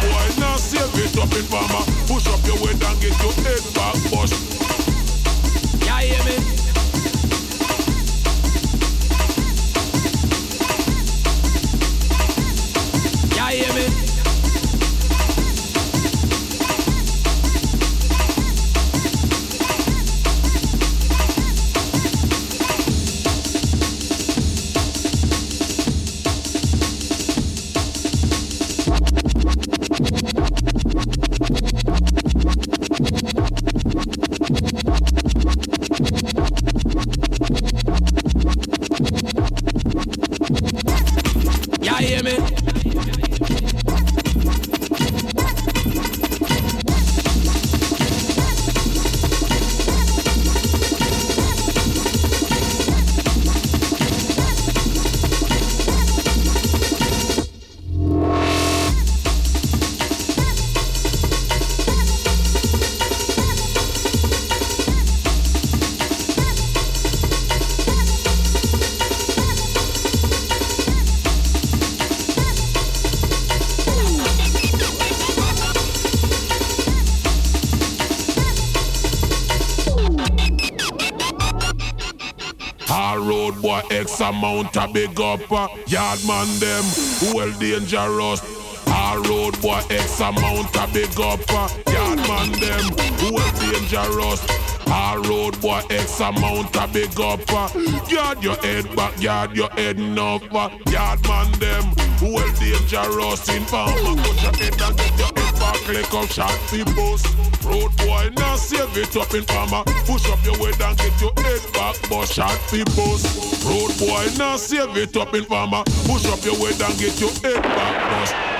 Boy, now save it up in farmer. Push up your head and get your head back. But Yeah, hear me? Yeah, hear me? Amount a big up. uh. Yard man them well dangerous. A road boy X amount a big up. uh. Yard man them well dangerous. A road boy X amount a big up. uh. Yard your head back, yard your head up. uh. Yard man them well dangerous. In farmer put your head and get your. Click up shot the bus. Road boy now save it up in farmer. Push up your head and get your head back. But shot the bus. Road boy now save it up in farmer. Push up your head and get your head back. Bust.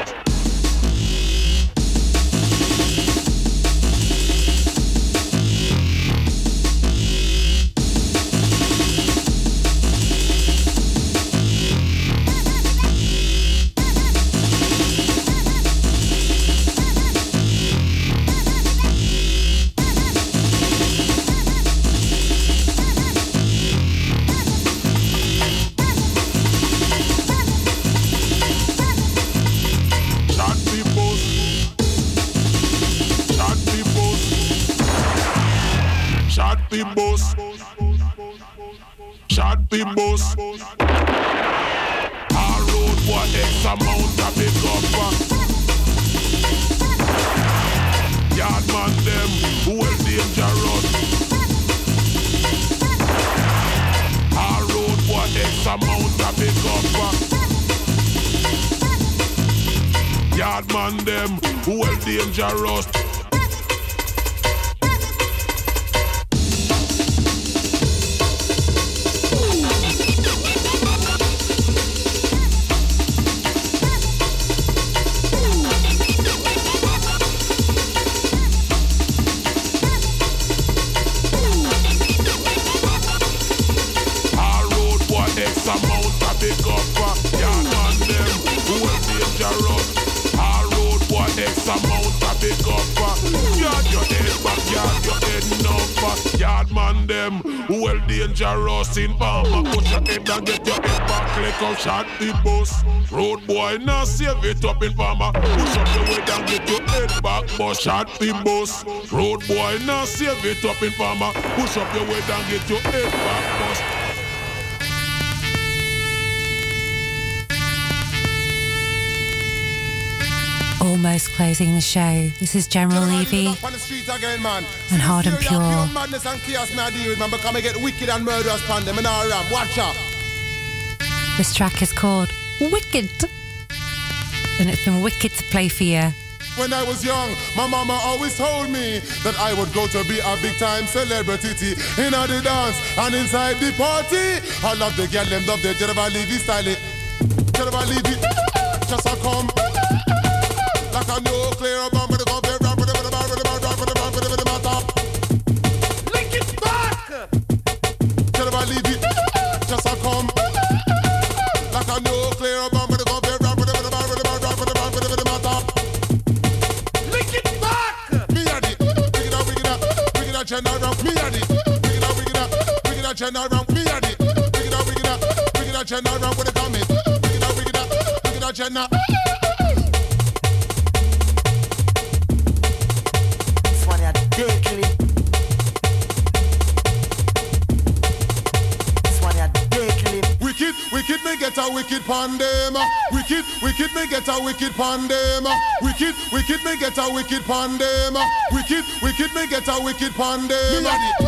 Dangerous in Palma. Push your head and get your head back like a shot the bus. Road boy now save it up in Palma. Push up your head and get your head back, but shot the bus. Road boy now save it up in Palma. Push up your head and get your head back, bust. Almost closing the show. This is General Levy On the street again, man. and Hard and Serious Pure. madness and chaos, I deal with, man. Because I get wicked and murderous them in our ram. Watch out. This track is called Wicked. And it's been wicked to play for you. When I was young, my mama always told me that I would go to be a big time celebrity in the dance and inside the party. I love the girl, them love the General Levy style. General Levy, just a come Jenna. A wicked. Wicked, wicked, me get a wicked pandem. Wicked, wicked, me get a wicked pandem. Wicked, wicked, me get a wicked. Me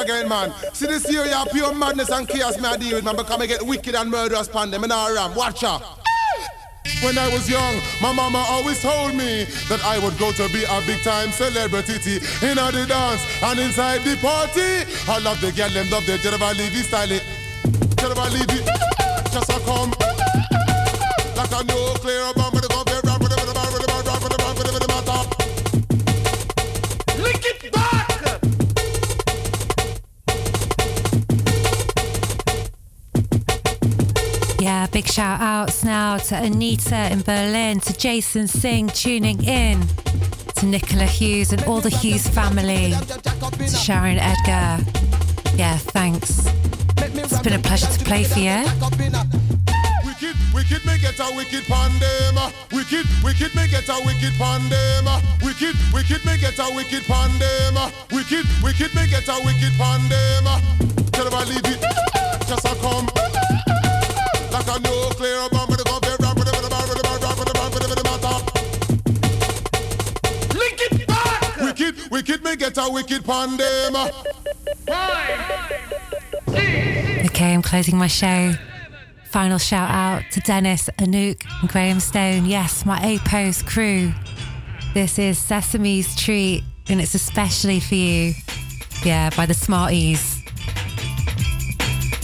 again, man. See this you pure madness and chaos me I deal with, man. Because I get wicked and murderous in our ram. Watch out. When I was young, my mama always told me that I would go to be a big time celebrity in the dance and inside the party. I love the girl, them love the General Levy style. General Levy, just a come like a nuclear bomb big shout outs now to Anita in Berlin, to Jason Singh tuning in, to Nicola Hughes and all the Hughes family, to Sharon Edgar. Yeah, thanks. It's been a pleasure to play for you. Wicked, a wicked. Wicked, wicked, a wicked. Wicked, wicked, a wicked. Wicked, wicked, a wicked pandem. General Levy, just a come Okay, I'm closing my show. Final shout out to Dennis, Anouk, and Graham Stone. Yes, my A Post crew. This is Sesame's Treet, and it's especially for you. Yeah, by the Smart E's.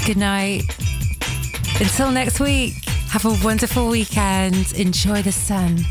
Good night. Until next week, have a wonderful weekend. Enjoy the sun.